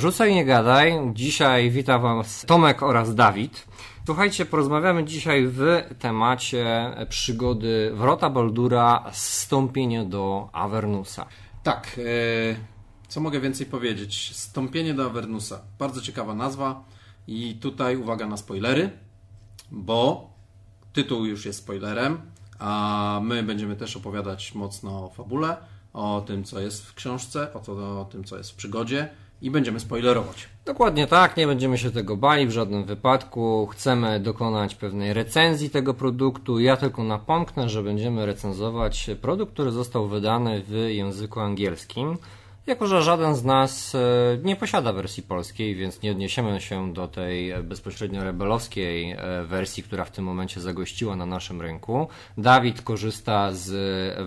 Rzucaj nie gadaj. Dzisiaj witam Was Tomek oraz Dawid. Słuchajcie, porozmawiamy dzisiaj w temacie przygody Wrota Baldura Stąpienie do Avernusa. Tak, e, co mogę więcej powiedzieć? Stąpienie do Avernusa. Bardzo ciekawa nazwa i tutaj uwaga na spoilery, bo tytuł już jest spoilerem, a my będziemy też opowiadać mocno o fabule, o tym, co jest w książce, o, to, o tym, co jest w przygodzie i będziemy spoilerować. Dokładnie tak, nie będziemy się tego bali w żadnym wypadku. Chcemy dokonać pewnej recenzji tego produktu. Ja tylko napomknę, że będziemy recenzować produkt, który został wydany w języku angielskim. Jako, że żaden z nas e, nie posiada wersji polskiej, więc nie odniesiemy się do tej bezpośrednio rebelowskiej e, wersji, która w tym momencie zagościła na naszym rynku. Dawid korzysta z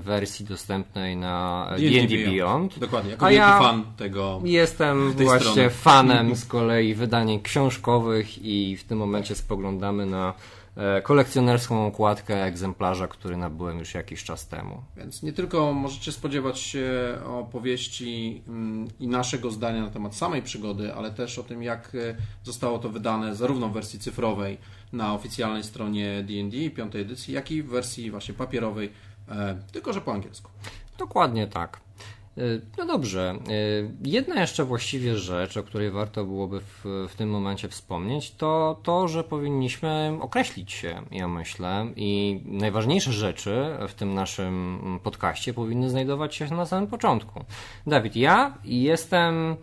wersji dostępnej na D&D Beyond. Beyond. Dokładnie, jako A ja fan tego. Jestem właśnie strony. fanem z kolei wydań książkowych i w tym momencie spoglądamy na E, kolekcjonerską okładkę egzemplarza, który nabyłem już jakiś czas temu. Więc nie tylko możecie spodziewać się opowieści mm, i naszego zdania na temat samej przygody, ale też o tym, jak e, zostało to wydane zarówno w wersji cyfrowej na oficjalnej stronie D&D piątej edycji, jak i w wersji właśnie papierowej, e, tylko że po angielsku. Dokładnie tak. Y, no dobrze. Y, jedna jeszcze właściwie rzecz, o której warto byłoby w, w, tym momencie wspomnieć, to to, że powinniśmy określić się, ja myślę, i najważniejsze rzeczy w tym naszym podcaście powinny znajdować się na samym początku. Dawid, ja jestem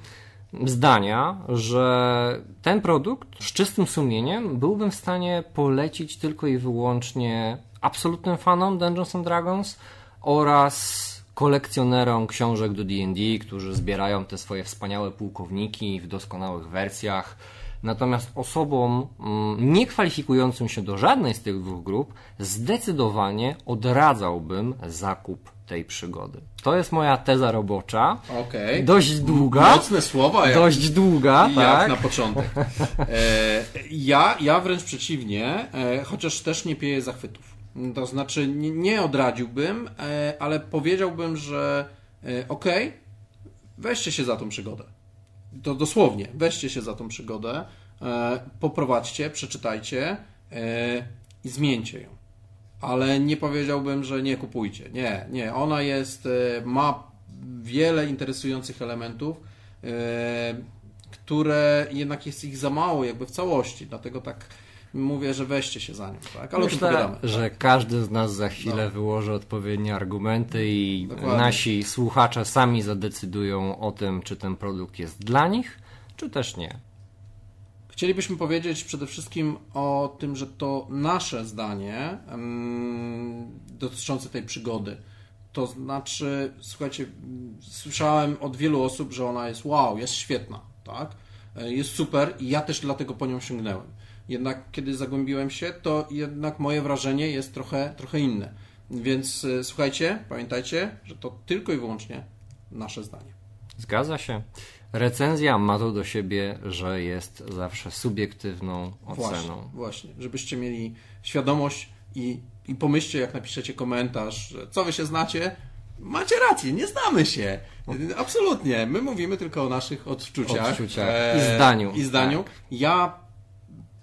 zdania, że ten produkt z czystym sumieniem byłbym w stanie polecić tylko i wyłącznie absolutnym fanom Dungeons and Dragons oraz kolekcjonerom książek do D&D, którzy zbierają te swoje wspaniałe pułkowniki w doskonałych wersjach. Natomiast osobom mm, nie kwalifikującym się do żadnej z tych dwóch grup zdecydowanie odradzałbym zakup tej przygody. To jest moja teza robocza. Okay. Dość długa. Mocne słowa. Jak, dość długa, jak tak. na początek. E, ja, ja wręcz przeciwnie, e, chociaż też nie pieję zachwytów. To znaczy, nie, odradziłbym, e, ale powiedziałbym, że e, okej, okay, weźcie się za tą przygodę. To dosłownie, weźcie się za tą przygodę, e, poprowadźcie, przeczytajcie i zmieńcie ją. Ale nie powiedziałbym, że nie kupujcie. Nie, nie. Ona jest, ma wiele interesujących elementów, które jednak jest ich za mało jakby w całości, dlatego tak mówię, że weźcie się za nią, tak? Ale Myślę, o tym że tak. każdy z nas za chwilę no. wyłoży odpowiednie argumenty i Dokładnie. nasi słuchacze sami zadecydują o tym, czy ten produkt jest dla nich, czy też nie. Chcielibyśmy powiedzieć przede wszystkim o tym, że to nasze zdanie um, dotyczące tej przygody. To znaczy, słuchajcie, słyszałem od wielu osób, że ona jest wow, jest świetna, tak? E, jest super i ja też dlatego po nią sięgnąłem. Jednak kiedy zagłębiłem się, to jednak moje wrażenie jest trochę, trochę inne. Więc e, słuchajcie, pamiętajcie, że to tylko i wyłącznie nasze zdanie. Zgadza się. Recenzja ma to do siebie, że jest zawsze subiektywną oceną. Właśnie, właśnie. żebyście mieli świadomość i, i pomyślcie, jak napiszecie komentarz, co wy się znacie, Macie rację, nie znamy się. Absolutnie. My mówimy tylko o naszych odczuciach. odczuciach. E, I zdaniu. I zdaniu. Tak. Ja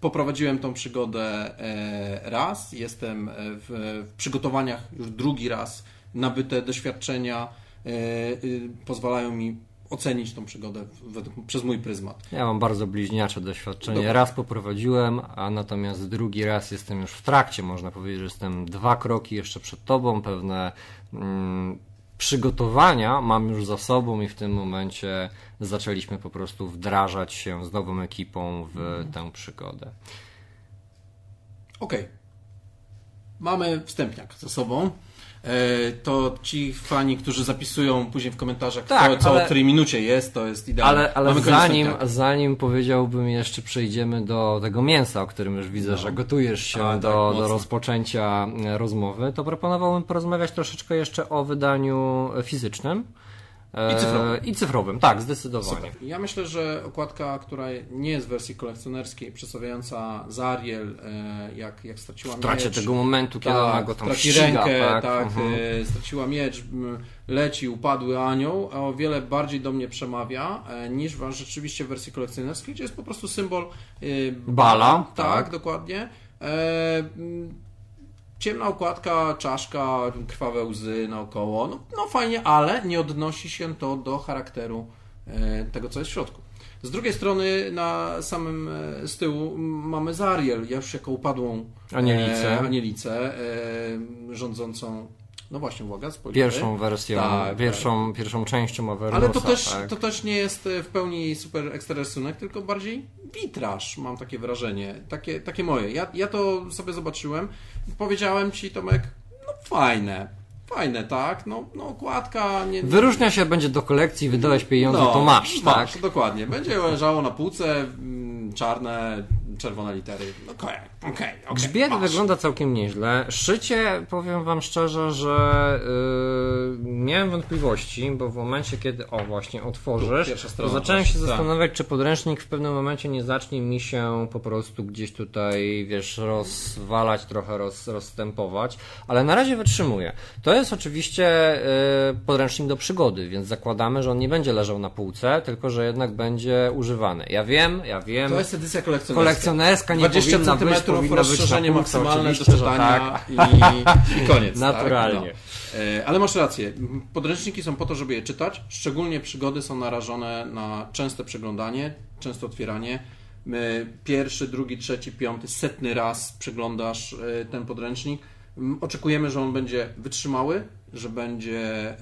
Poprowadziłem tą przygodę e, raz, jestem w, w przygotowaniach już drugi raz. Nabyte doświadczenia e, pozwalają mi ocenić tą przygodę przez mój pryzmat. Ja mam bardzo bliźniacze doświadczenie. Dobra. Raz poprowadziłem, a natomiast drugi raz jestem już w trakcie. Można powiedzieć, że jestem dwa kroki jeszcze przed tobą. Pewne mm, przygotowania mam już za sobą i w tym momencie zaczęliśmy po prostu wdrażać się z nową ekipą w mhm. tę przygodę. Okej. Okay. Mamy wstępniak za sobą. E, to ci fani, którzy zapisują później w komentarzach, tak, co, co ale, o której minucie jest, to jest idealne. Ale, ale zanim, zanim powiedziałbym jeszcze przejdziemy do tego mięsa, o którym już widzę, no. że gotujesz się A, do, tak, do rozpoczęcia e, rozmowy, to proponowałbym porozmawiać troszeczkę jeszcze o wydaniu fizycznym. E, I cyfrowym. I cyfrowym, tak, zdecydowanie. Super. Ja myślę, że okładka, która nie jest w wersji kolekcjonerskiej, przedstawiająca Zariel, e, jak, jak straciła W trakcie miecz. tego momentu, kiedy ona go tam traci ściga, rękę, tak, tak, mhm. e, straciła miecz, leci, upadły anioł, o wiele bardziej do mnie przemawia e, niż rzeczywiście w wersji kolekcjonerskiej, gdzie jest po prostu symbol e, Bala, tak, tak. dokładnie. Ciemna okładka, czaszka, krwawe łzy naokoło. No, no fajnie, ale nie odnosi się to do charakteru e, tego, co jest w środku. Z drugiej strony na samym e, z tyłu mamy Zariel, już jako upadłą Anielicę. e, anielicę e, rządzącą, no właśnie, uwaga, spoilery. Pierwszą wersją, Tak, pierwszą, pierwszą częścią Avernusa. Ale to też, tak. to też nie jest e, w pełni super ekstra rysunek, tylko bardziej witraż, mam takie wrażenie. Takie, takie moje. Ja, ja to sobie zobaczyłem. Powiedziałem ci, Tomek, no fajne. Fajne, tak? No, no okładka... Nie, Wyróżnia się, będzie do kolekcji, wydałeś pieniądze, to masz, tak? No, dokładnie. Będzie leżało na półce, mm, czarne, czerwone litery. No, Okej, okej, okej, Grzbiet masz. wygląda całkiem nieźle. Szycie, powiem Wam szczerze, że yy, miałem wątpliwości, bo w momencie, kiedy o właśnie otworzysz, Tu, to zacząłem się tak. zastanawiać, czy podręcznik w pewnym momencie nie zacznie mi się po prostu gdzieś tutaj, wiesz, rozwalać, trochę roz, rozstępować, ale na razie wytrzymuje. To jest oczywiście yy, podręcznik do przygody, więc zakładamy, że on nie będzie leżał na półce, tylko że jednak będzie używany. Ja wiem, ja wiem. To jest edycja kolekcjonerska. Kolekcjonerska nie 20 powinna być, powinna być półce, maksymalne do czytania tak. i, i koniec. Naturalnie. Tak? No. E, Ale masz rację. Podręczniki są po to, żeby je czytać. Szczególnie przygody są narażone na częste przeglądanie, częste otwieranie. My Pierwszy, drugi, trzeci, piąty, setny raz przeglądasz e, ten podręcznik. Oczekujemy, że on będzie wytrzymały, że będzie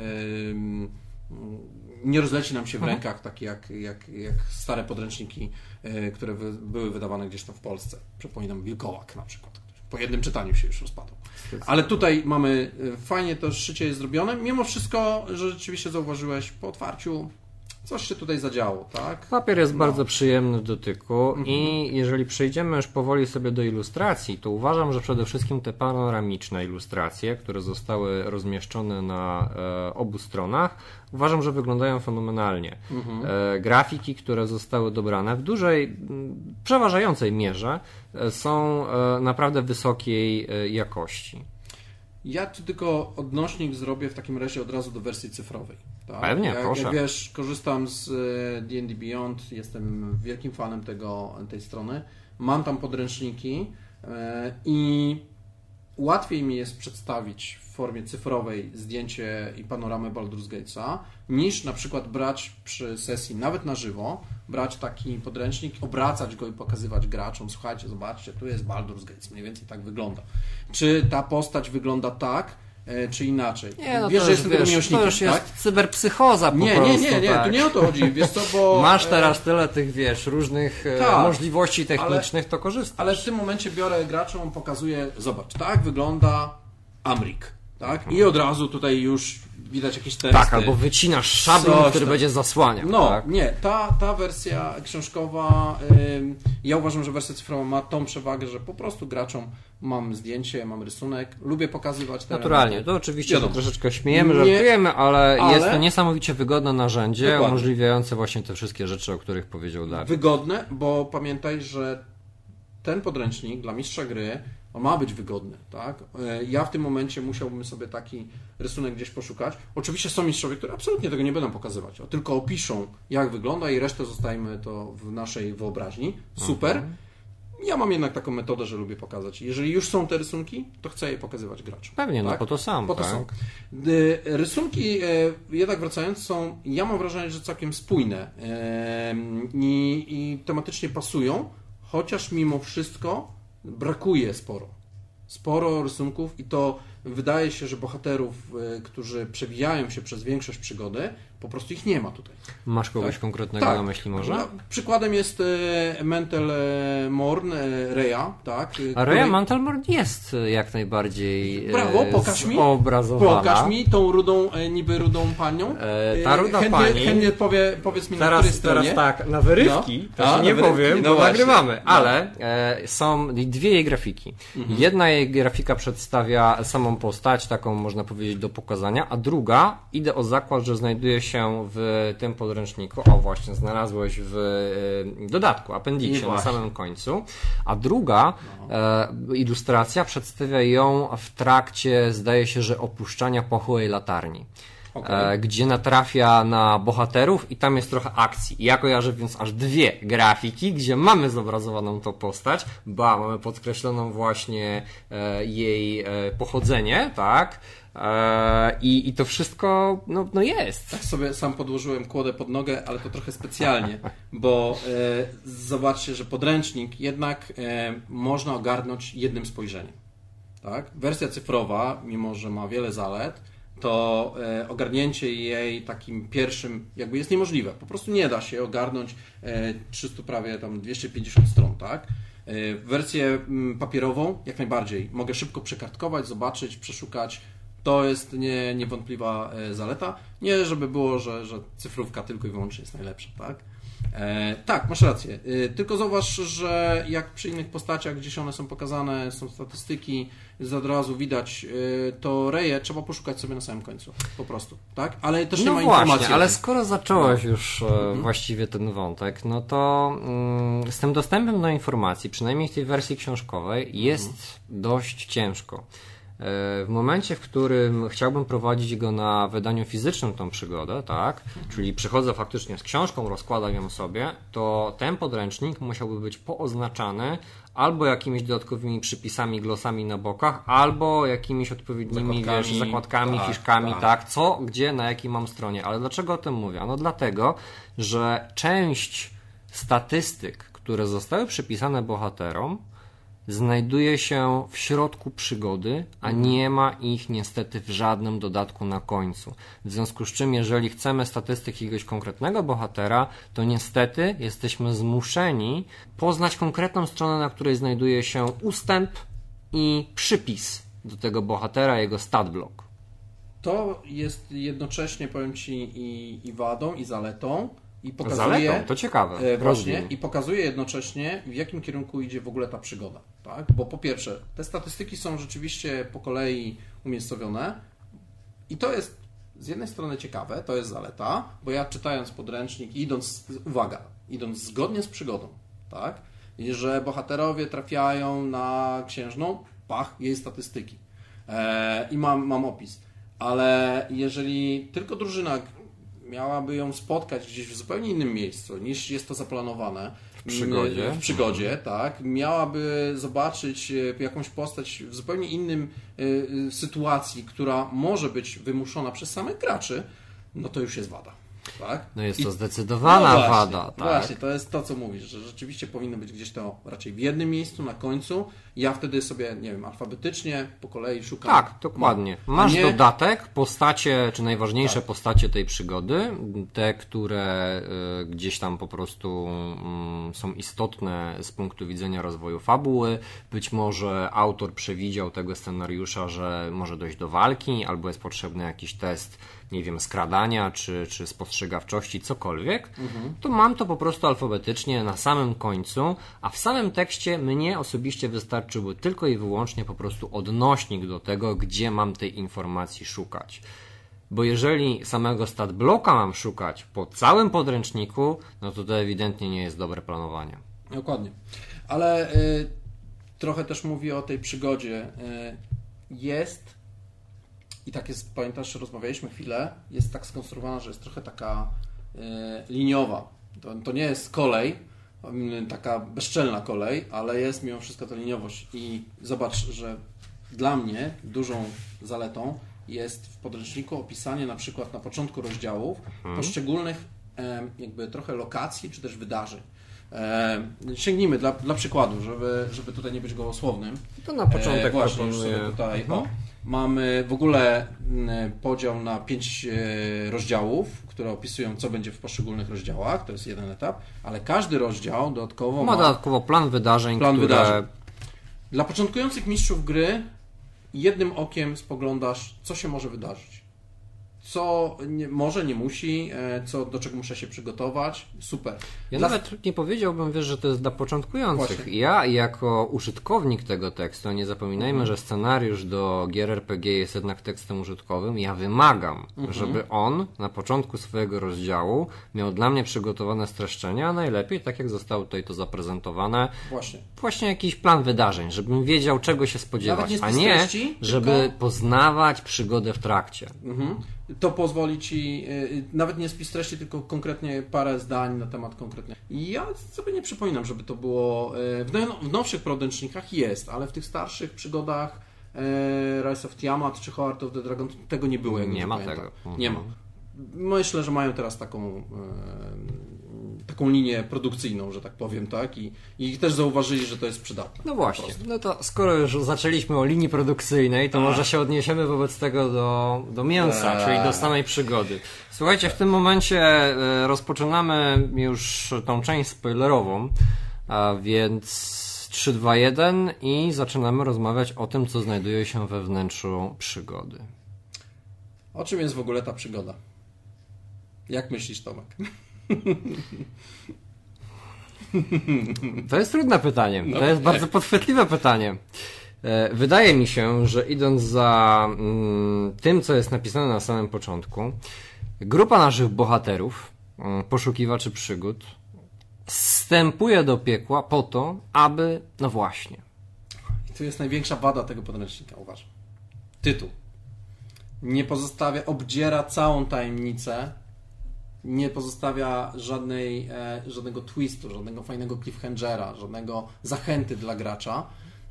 nie rozleci nam się w rękach, tak jak, jak, jak stare podręczniki, e, które wy, były wydawane gdzieś tam w Polsce. Przypominam Wilkołak na przykład. Po jednym czytaniu się już rozpadł. Ale tutaj mamy, e, fajnie to szycie jest zrobione. Mimo wszystko, że rzeczywiście zauważyłeś po otwarciu, coś się tutaj zadziało, tak? Papier jest No. bardzo przyjemny w dotyku Mhm. i jeżeli przejdziemy już powoli sobie do ilustracji, to uważam, że przede wszystkim te panoramiczne ilustracje, które zostały rozmieszczone na e, obu stronach, uważam, że wyglądają fenomenalnie. Mhm. E, grafiki, które zostały dobrane w dużej, przeważającej mierze e, są e, naprawdę wysokiej e, jakości. Ja tu tylko odnośnik zrobię w takim razie od razu do wersji cyfrowej. Tak? Pewnie, jak, proszę. Jak wiesz, korzystam z e, D&D Beyond, jestem wielkim fanem tego, tej strony. Mam tam podręczniki e, i łatwiej mi jest przedstawić w formie cyfrowej zdjęcie i panoramę Baldur's Gatesa, niż na przykład brać przy sesji, nawet na żywo, brać taki podręcznik, obracać go i pokazywać graczom, słuchajcie, zobaczcie, tu jest Baldur's Gates, mniej więcej tak wygląda. Czy ta postać wygląda tak, e, czy inaczej? Nie, no wiesz, to że jestem tego wiesz, miłośnikiem, to już jest tak? cyberpsychoza po Nie, prostu. nie, nie, nie, tak. tu nie o to chodzi, wiesz co, bo... Masz e, teraz tyle tych, wiesz, różnych e, Tak, możliwości technicznych, to korzystaj. Ale w tym momencie biorę graczom, pokazuję, zobacz, tak wygląda Amrik, tak? I od razu tutaj już widać jakieś testy. Tak, albo wycinasz szablon, Coś który tam. będzie zasłaniał. No, tak? nie, ta, ta wersja książkowa, ym, ja uważam, że wersja cyfrowa ma tą przewagę, że po prostu graczom mam zdjęcie, mam rysunek, lubię pokazywać te Naturalnie, to oczywiście Wiadomo. troszeczkę śmiejemy, Nie- żartujemy, ale, ale- jest to niesamowicie wygodne narzędzie, Dokładnie. umożliwiające właśnie te wszystkie rzeczy, o których powiedział Dawid. Wygodne, bo pamiętaj, że ten podręcznik dla mistrza gry on ma być wygodny, tak? E, Ja w tym momencie musiałbym sobie taki rysunek gdzieś poszukać. Oczywiście są mistrzowie, które absolutnie tego nie będą pokazywać, tylko opiszą, jak wygląda i resztę zostajmy to w naszej wyobraźni. Super. Ja mam jednak taką metodę, że lubię pokazać. Jeżeli już są te rysunki, to chcę je pokazywać graczom. Pewnie, no tak? po to sam, Po to tak? są. Y, Rysunki, e, jednak wracając, są, ja mam wrażenie, że całkiem spójne e, i, i tematycznie pasują, chociaż mimo wszystko brakuje sporo. Sporo rysunków i to wydaje się, że bohaterów, e, którzy przewijają się przez większość przygody, po prostu ich nie ma tutaj. Masz kogoś Tak. konkretnego na myśli może? No, przykładem jest e, Mental e, Morn, e, Reja, tak? e, A Rhea której- Mantelmort jest e, jak najbardziej e, Brawo, pokaż mi. Pokaż mi tą rudą, e, niby rudą panią. Ta ruda chętnie, pani- Chętnie powie, powiedz mi na Teraz, której teraz tak, na wyrywki, No. to A, nie na wyrywki, powiem, no bo właśnie. nagrywamy, No. ale są dwie jej grafiki. Mhm. Jedna jej grafika przedstawia samą postać, taką można powiedzieć do pokazania, a druga, idę o zakład, że znajduje się w tym podręczniku, o właśnie, znalazłeś w e, dodatku, I appendixie na samym końcu, a druga e, ilustracja przedstawia ją w trakcie, zdaje się, że opuszczania pochłej latarni. Okej. E, gdzie natrafia na bohaterów i tam jest trochę akcji. Ja kojarzę więc aż dwie grafiki, gdzie mamy zobrazowaną tą postać, ba, mamy podkreśloną właśnie e, jej e, pochodzenie, tak? I, I to wszystko, no, no jest. Tak sobie sam podłożyłem kłodę pod nogę, ale to trochę specjalnie, bo e, zobaczcie, że podręcznik jednak e, można ogarnąć jednym spojrzeniem. Tak? Wersja cyfrowa, mimo że ma wiele zalet, to e, ogarnięcie jej takim pierwszym jakby jest niemożliwe. Po prostu nie da się ogarnąć e, 300 prawie tam 250 stron, tak? E, wersję mm, papierową jak najbardziej. Mogę szybko przekartkować, zobaczyć, przeszukać. To jest nie, niewątpliwa e, zaleta. Nie, żeby było, że, że cyfrówka tylko i wyłącznie jest najlepsza, tak? E, tak, masz rację. E, tylko zauważ, że jak przy innych postaciach, gdzieś one są pokazane, są statystyki, z od razu widać, e, to reje trzeba poszukać sobie na samym końcu. Po prostu, tak? Ale też nie No ma informacji. właśnie, o ale skoro zacząłeś już e, właściwie ten wątek, no to mm, z tym dostępem do informacji, przynajmniej w tej wersji książkowej, jest dość ciężko. E, W momencie, w którym chciałbym prowadzić go na wydaniu fizycznym tą przygodę, tak, czyli przychodzę faktycznie z książką, rozkładam ją sobie, to ten podręcznik musiałby być pooznaczany albo jakimiś dodatkowymi przypisami, glosami na bokach, albo jakimiś odpowiednimi Zakładkami, wiesz, zakładkami, tak, fiszkami, tak. tak, co, gdzie, na jakiej mam stronie. Ale dlaczego o tym mówię? No dlatego, że część statystyk, które zostały przypisane bohaterom, znajduje się w środku przygody, a nie ma ich niestety w żadnym dodatku na końcu. W związku z czym, jeżeli chcemy statystyk jakiegoś konkretnego bohatera, to niestety jesteśmy zmuszeni poznać konkretną stronę, na której znajduje się ustęp i przypis do tego bohatera, jego stat block. To jest jednocześnie, powiem Ci, i, i wadą, i zaletą. I pokazuje, Zaletą, to ciekawe. E, właśnie, i pokazuje jednocześnie, w jakim kierunku idzie w ogóle ta przygoda. Tak? Bo po pierwsze, te statystyki są rzeczywiście po kolei umiejscowione i to jest z jednej strony ciekawe, to jest zaleta, bo ja czytając podręcznik i idąc, uwaga, idąc zgodnie z przygodą, tak? I że bohaterowie trafiają na księżną, pach, jej statystyki. E, I mam, mam opis. Ale jeżeli tylko drużyna miałaby ją spotkać gdzieś w zupełnie innym miejscu niż jest to zaplanowane. W przygodzie. W przygodzie, tak. Miałaby zobaczyć e, jakąś postać w zupełnie innym e, e, sytuacji, która może być wymuszona przez samych graczy, no to już jest wada. Tak? No jest I- to zdecydowana no właśnie, wada, tak. Właśnie, to jest to, co mówisz, że rzeczywiście powinno być gdzieś to raczej w jednym miejscu, na końcu. Ja wtedy sobie, nie wiem, alfabetycznie, po kolei szukam. Tak, dokładnie. Masz nie- dodatek, postacie, czy najważniejsze Tak. postacie tej przygody, te, które y, gdzieś tam po prostu mm, są istotne z punktu widzenia rozwoju fabuły. Być może autor przewidział tego scenariusza, że może dojść do walki, albo jest potrzebny jakiś test, nie wiem, skradania, czy, czy spostrzegawczości, cokolwiek. To mam to po prostu alfabetycznie na samym końcu, a w samym tekście mnie osobiście wystarczyłby tylko i wyłącznie po prostu odnośnik do tego, gdzie mam tej informacji szukać. Bo jeżeli samego stat bloka mam szukać po całym podręczniku, no to to ewidentnie nie jest dobre planowanie. Dokładnie. Ale y, trochę też mówię o tej przygodzie. Y, jest i tak jest, pamiętasz, rozmawialiśmy chwilę, jest tak skonstruowana, że jest trochę taka y, liniowa. To, to nie jest kolej, taka bezczelna kolej, ale jest mimo wszystko ta liniowość. I zobacz, że dla mnie dużą zaletą jest w podręczniku opisanie na przykład na początku rozdziałów poszczególnych em, jakby trochę lokacji czy też wydarzeń. Sięgnijmy dla, dla przykładu, żeby, żeby tutaj nie być gołosłownym. To na początek E, właśnie, już proponuję. sobie tutaj Mhm. o, mamy w ogóle mm, podział na pięć e, rozdziałów, które opisują, co będzie w poszczególnych rozdziałach. To jest jeden etap, ale każdy rozdział dodatkowo Ma ma dodatkowo plan wydarzeń, Plan które wydarzeń. Dla początkujących mistrzów gry jednym okiem spoglądasz, co się może wydarzyć. Co nie, może, nie musi, e, co, do czego muszę się przygotować. Super. Ja Dla- nawet nie powiedziałbym, wiesz, że to jest dla początkujących. Właśnie. Ja jako użytkownik tego tekstu, nie zapominajmy, Mhm. że scenariusz do gier RPG jest jednak tekstem użytkowym, ja wymagam, Mhm. żeby on na początku swojego rozdziału miał dla mnie przygotowane streszczenia, a najlepiej, tak jak zostało tutaj to zaprezentowane, Właśnie. właśnie jakiś plan wydarzeń, żebym wiedział czego się spodziewać, nie a nie, treści, żeby tylko- poznawać przygodę w trakcie. Mhm. To pozwoli ci, y, nawet nie spis treści, tylko konkretnie parę zdań na temat konkretnie. I ja sobie nie przypominam, żeby to było. y, W, now- w nowszych podręcznikach jest, ale w tych starszych przygodach y, Rise of Tiamat czy Heart of the Dragon tego nie było. Jak Nie ma pamiętam. tego. Nie ma. Myślę, że mają teraz taką. Taką linię produkcyjną, że tak powiem, tak? I, I też zauważyli, że to jest przydatne. No właśnie, no to skoro już zaczęliśmy o linii produkcyjnej, to może się odniesiemy wobec tego do, do mięsa, Eee. czyli do samej przygody. Słuchajcie, w tym momencie e, rozpoczynamy już tą część spoilerową, a więc 3, 2, 1 i zaczynamy rozmawiać o tym, co znajduje się we wnętrzu przygody. O czym jest w ogóle ta przygoda? Jak myślisz, Tomek? To jest trudne pytanie. No to jest bardzo podchwytliwe pytanie. E, Wydaje mi się, że idąc za mm, tym, co jest napisane na samym początku, grupa naszych bohaterów, mm, poszukiwaczy przygód, wstępuje do piekła po to, aby, no właśnie, I tu jest największa wada tego podręcznika, uważam. Tytuł. Nie pozostawia, obdziera całą tajemnicę, nie pozostawia żadnej, e, żadnego twistu, żadnego fajnego cliffhangera, żadnego zachęty dla gracza,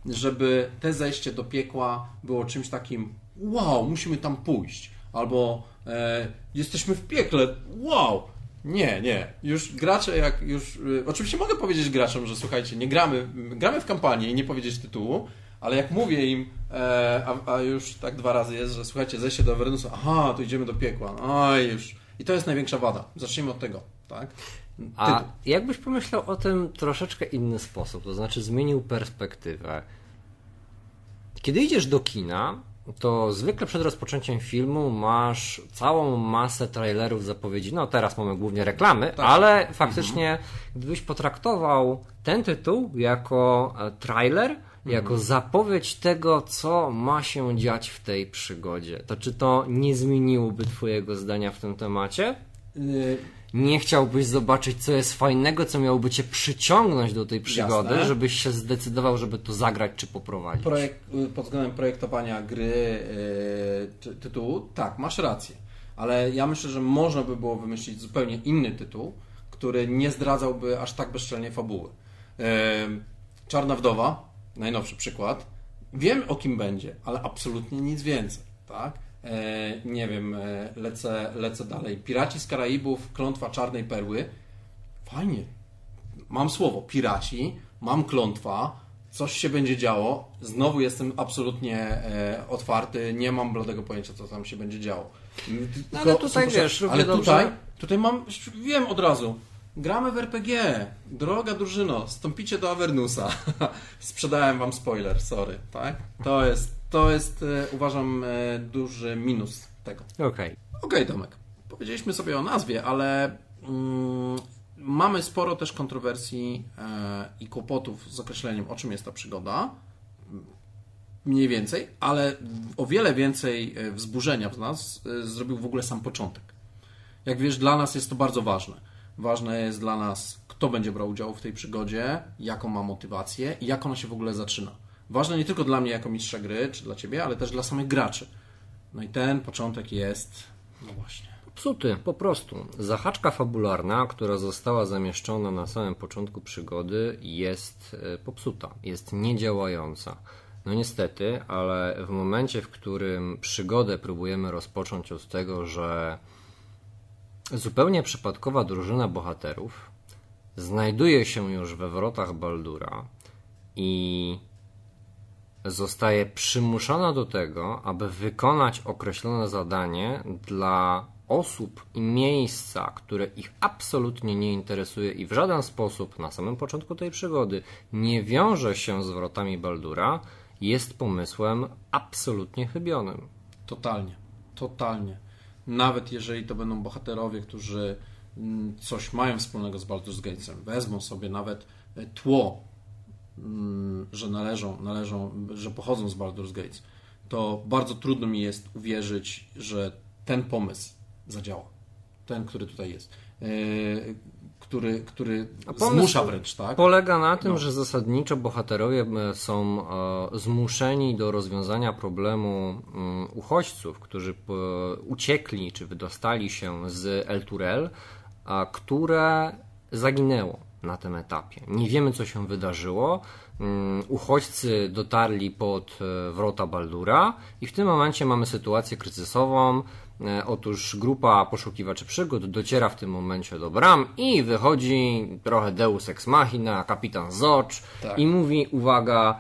żeby te zejście do piekła było czymś takim wow, musimy tam pójść, albo e, jesteśmy w piekle, wow, nie, nie. Już gracze, jak już. y, Oczywiście mogę powiedzieć graczom, że słuchajcie, nie gramy, gramy w kampanię i nie powiedzieć tytułu, ale jak mówię im, e, a, a już tak dwa razy jest, że słuchajcie, zejście do Avernusa, aha, to idziemy do piekła. Oj, już. I to jest największa wada. Zacznijmy od tego, tak? A jakbyś pomyślał o tym troszeczkę inny sposób, to znaczy zmienił perspektywę. Kiedy idziesz do kina, to zwykle przed rozpoczęciem filmu masz całą masę trailerów, zapowiedzi. No teraz mamy głównie reklamy, Tak. ale faktycznie gdybyś potraktował ten tytuł jako e, trailer, jako zapowiedź tego, co ma się dziać w tej przygodzie, to czy to nie zmieniłoby Twojego zdania w tym temacie? Y, nie chciałbyś zobaczyć, co jest fajnego, co miałoby cię przyciągnąć do tej przygody, Jasne. żebyś się zdecydował, żeby to zagrać czy poprowadzić. projekt, y, pod względem projektowania gry, y, ty, tytułu, tak, masz rację. Ale ja myślę, że można by było wymyślić zupełnie inny tytuł, który nie zdradzałby aż tak bezczelnie fabuły. Czarna Wdowa, najnowszy przykład. Wiem o kim będzie, ale absolutnie nic więcej, tak? E, nie wiem, e, lecę, lecę dalej. Piraci z Karaibów, Klątwa Czarnej Perły. Fajnie, mam słowo piraci, mam klątwa, coś się będzie działo. Znowu jestem absolutnie e, otwarty, nie mam bladego pojęcia, co tam się będzie działo. No, ale Tylko tutaj są- wiesz, ale tutaj, tutaj mam, wiem od razu. Gramy w RPG. Droga drużyno, stąpicie do Avernusa. Sprzedałem wam spoiler, sorry, tak? To jest, to jest e, uważam, e, duży minus tego. Okej. Okej, Tomek. Powiedzieliśmy sobie o nazwie, ale mm, mamy sporo też kontrowersji e, i kłopotów z określeniem, o czym jest ta przygoda. Mniej więcej, ale o wiele więcej e, wzburzenia w nas zrobił w ogóle sam początek. Jak wiesz, dla nas jest to bardzo ważne. Ważne jest dla nas, kto będzie brał udział w tej przygodzie, jaką ma motywację i jak ona się w ogóle zaczyna. Ważne nie tylko dla mnie jako mistrza gry, czy dla ciebie, ale też dla samych graczy. No i ten początek jest, no właśnie. Psuty, po prostu. Zahaczka fabularna, która została zamieszczona na samym początku przygody, jest e, popsuta, jest niedziałająca. No niestety, ale w momencie, w którym przygodę próbujemy rozpocząć od tego, że zupełnie przypadkowa drużyna bohaterów znajduje się już we wrotach Baldura i zostaje przymuszona do tego, aby wykonać określone zadanie dla osób i miejsca, które ich absolutnie nie interesuje i w żaden sposób na samym początku tej przygody nie wiąże się z wrotami Baldura, jest pomysłem absolutnie chybionym. Totalnie, totalnie. Nawet jeżeli to będą bohaterowie, którzy mm, coś mają wspólnego z Baldur's Gatesem, wezmą sobie nawet e, tło, mm, że należą, należą, że pochodzą z Baldur's Gates, to bardzo trudno mi jest uwierzyć, że ten pomysł zadziała. Ten, który tutaj jest. Który, który zmusza wręcz, tak? Polega na tym, no. że zasadniczo bohaterowie e, są e, zmuszeni do rozwiązania problemu mm, uchodźców, którzy uciekli czy wydostali się z El Turel, które zaginęło na tym etapie. Nie wiemy, co się wydarzyło. Mm, uchodźcy dotarli pod e, wrota Baldura i w tym momencie mamy sytuację kryzysową. E, otóż grupa poszukiwaczy przygód dociera w tym momencie do bram i wychodzi trochę Deus Ex Machina, kapitan Zocz tak. i mówi, uwaga,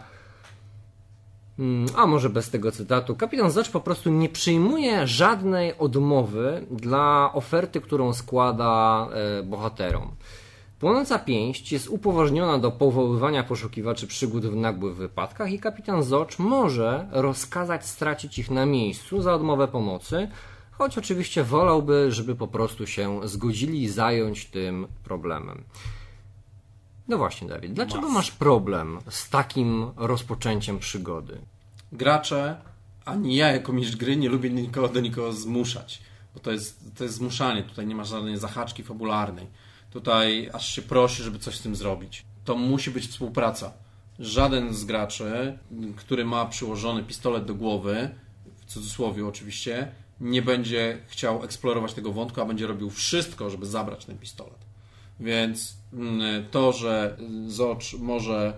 mm, a może bez tego cytatu, kapitan Zocz po prostu nie przyjmuje żadnej odmowy dla oferty, którą składa e, bohaterom. Płonąca pięść jest upoważniona do powoływania poszukiwaczy przygód w nagłych wypadkach i kapitan Zocz może rozkazać stracić ich na miejscu za odmowę pomocy, choć oczywiście wolałby, żeby po prostu się zgodzili zająć tym problemem. No właśnie, Dawid, dlaczego masz problem z takim rozpoczęciem przygody? Gracze, ani ja jako mistrz gry nie lubię nikogo do nikogo zmuszać, bo to jest, to jest zmuszanie, tutaj nie ma żadnej zahaczki fabularnej. Tutaj aż się prosi, żeby coś z tym zrobić. To musi być współpraca. Żaden z graczy, który ma przyłożony pistolet do głowy, w cudzysłowie oczywiście, nie będzie chciał eksplorować tego wątku, a będzie robił wszystko, żeby zabrać ten pistolet. Więc mm, to, że Zocz może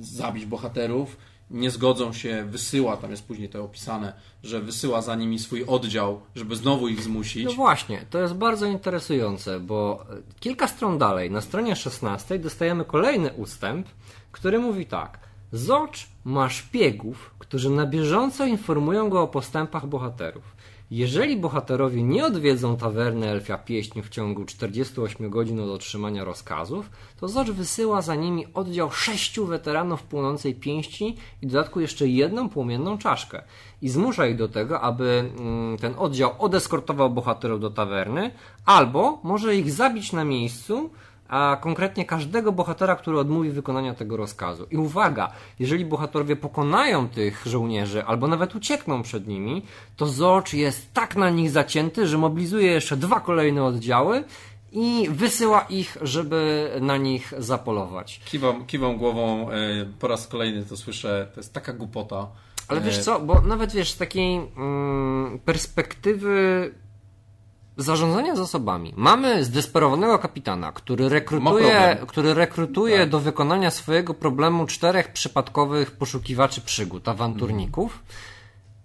zabić bohaterów, nie zgodzą się, wysyła, tam jest później to opisane, że wysyła za nimi swój oddział, żeby znowu ich zmusić. No właśnie, to jest bardzo interesujące, bo kilka stron dalej, na stronie 16 dostajemy kolejny ustęp, który mówi tak. Zocz ma szpiegów, którzy na bieżąco informują go o postępach bohaterów. Jeżeli bohaterowie nie odwiedzą tawerny Elfia Pieśń w ciągu 48 godzin od otrzymania rozkazów, to Zocz wysyła za nimi oddział sześciu weteranów płonącej pięści i w dodatku jeszcze jedną płomienną czaszkę. I zmusza ich do tego, aby mm, ten oddział odeskortował bohaterów do tawerny, albo może ich zabić na miejscu, a konkretnie każdego bohatera, który odmówi wykonania tego rozkazu. I uwaga, jeżeli bohaterowie pokonają tych żołnierzy, albo nawet uciekną przed nimi, to Zocz jest tak na nich zacięty, że mobilizuje jeszcze dwa kolejne oddziały i wysyła ich, żeby na nich zapolować. Kiwam, kiwam głową, e, po raz kolejny to słyszę, to jest taka głupota. Ale wiesz e, co, bo nawet wiesz, z takiej mm, perspektywy zarządzania zasobami. Mamy zdesperowanego kapitana, który rekrutuje, który rekrutuje tak. do wykonania swojego problemu czterech przypadkowych poszukiwaczy przygód, awanturników.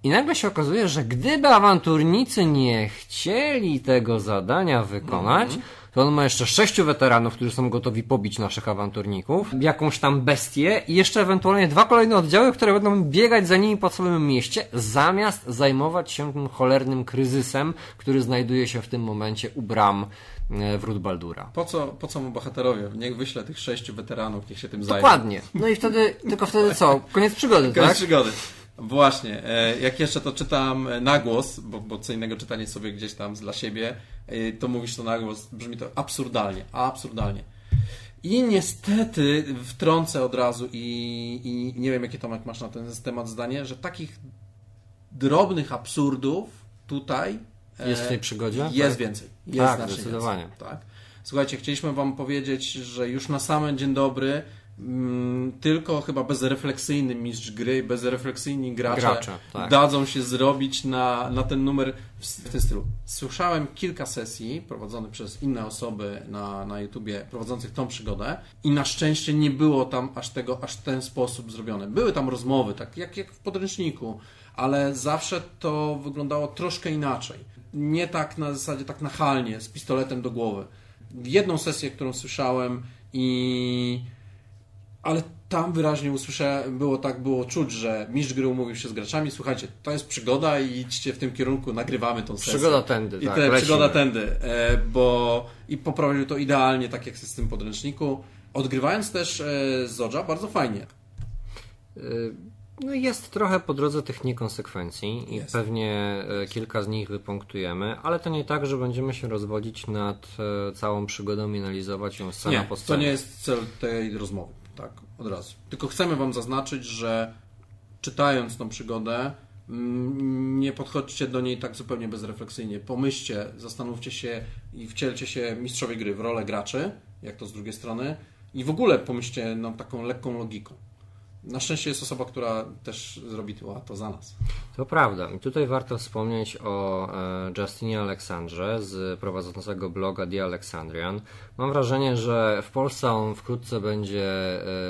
I nagle się okazuje, że gdyby awanturnicy nie chcieli tego zadania wykonać, -hmm to on ma jeszcze sześciu weteranów, którzy są gotowi pobić naszych awanturników, jakąś tam bestię i jeszcze ewentualnie dwa kolejne oddziały, które będą biegać za nimi po całym mieście, zamiast zajmować się tym cholernym kryzysem, który znajduje się w tym momencie u bram e, wrót Baldura. Po co, po co mu bohaterowie? Niech wyśle tych sześciu weteranów, niech się tym zajmie. Dokładnie. No i wtedy, tylko wtedy co? Koniec przygody, Koniec tak? przygody. Właśnie, e, jak jeszcze to czytam na głos, bo, bo co innego czytanie sobie gdzieś tam dla siebie, to mówisz to na głos, brzmi to absurdalnie, absurdalnie. I niestety wtrącę od razu i, i nie wiem, jakie Tomek masz na ten temat zdanie, że takich drobnych absurdów tutaj e, jest w tej przygodzie? Jest tak? więcej. Jest tak, zdecydowanie. Więcej, tak. Słuchajcie, chcieliśmy Wam powiedzieć, że już na samym dzień dobry tylko chyba bezrefleksyjny mistrz gry, bezrefleksyjni gracze, gracze tak. dadzą się zrobić na, na ten numer w, tym stylu. Słyszałem kilka sesji prowadzonych przez inne osoby na, na YouTubie prowadzących tą przygodę i na szczęście nie było tam aż tego, aż w ten sposób zrobione. Były tam rozmowy, tak jak, jak w podręczniku, ale zawsze to wyglądało troszkę inaczej. Nie tak na zasadzie tak nachalnie, z pistoletem do głowy. Jedną sesję, którą słyszałem i ale tam wyraźnie usłyszałem, było tak, było czuć, że mistrz gry umówił się z graczami, słuchajcie, to jest przygoda i idźcie w tym kierunku, nagrywamy tą sesję. Przygoda tędy, I tak, te, przygoda tędy, e, bo i poprowadził to idealnie, tak jak jest w tym podręczniku, odgrywając też e, Zodża bardzo fajnie. E, No jest trochę po drodze tych niekonsekwencji i Jest. pewnie kilka z nich wypunktujemy, ale to nie tak, że będziemy się rozwodzić nad całą przygodą i analizować ją scena Nie, po to scenie. nie jest cel tej rozmowy, tak, od razu. Tylko chcemy Wam zaznaczyć, że czytając tą przygodę, mm, nie podchodźcie do niej tak zupełnie bezrefleksyjnie. Pomyślcie, zastanówcie się i wcielcie się mistrzowie gry w rolę graczy, jak to z drugiej strony, i w ogóle pomyślcie no, taką lekką logiką. Na szczęście jest osoba, która też zrobi to, za nas. To prawda. I tutaj warto wspomnieć o e, Justinie Aleksandrze z prowadzącego bloga The Alexandrian. Mam wrażenie, że w Polsce on wkrótce będzie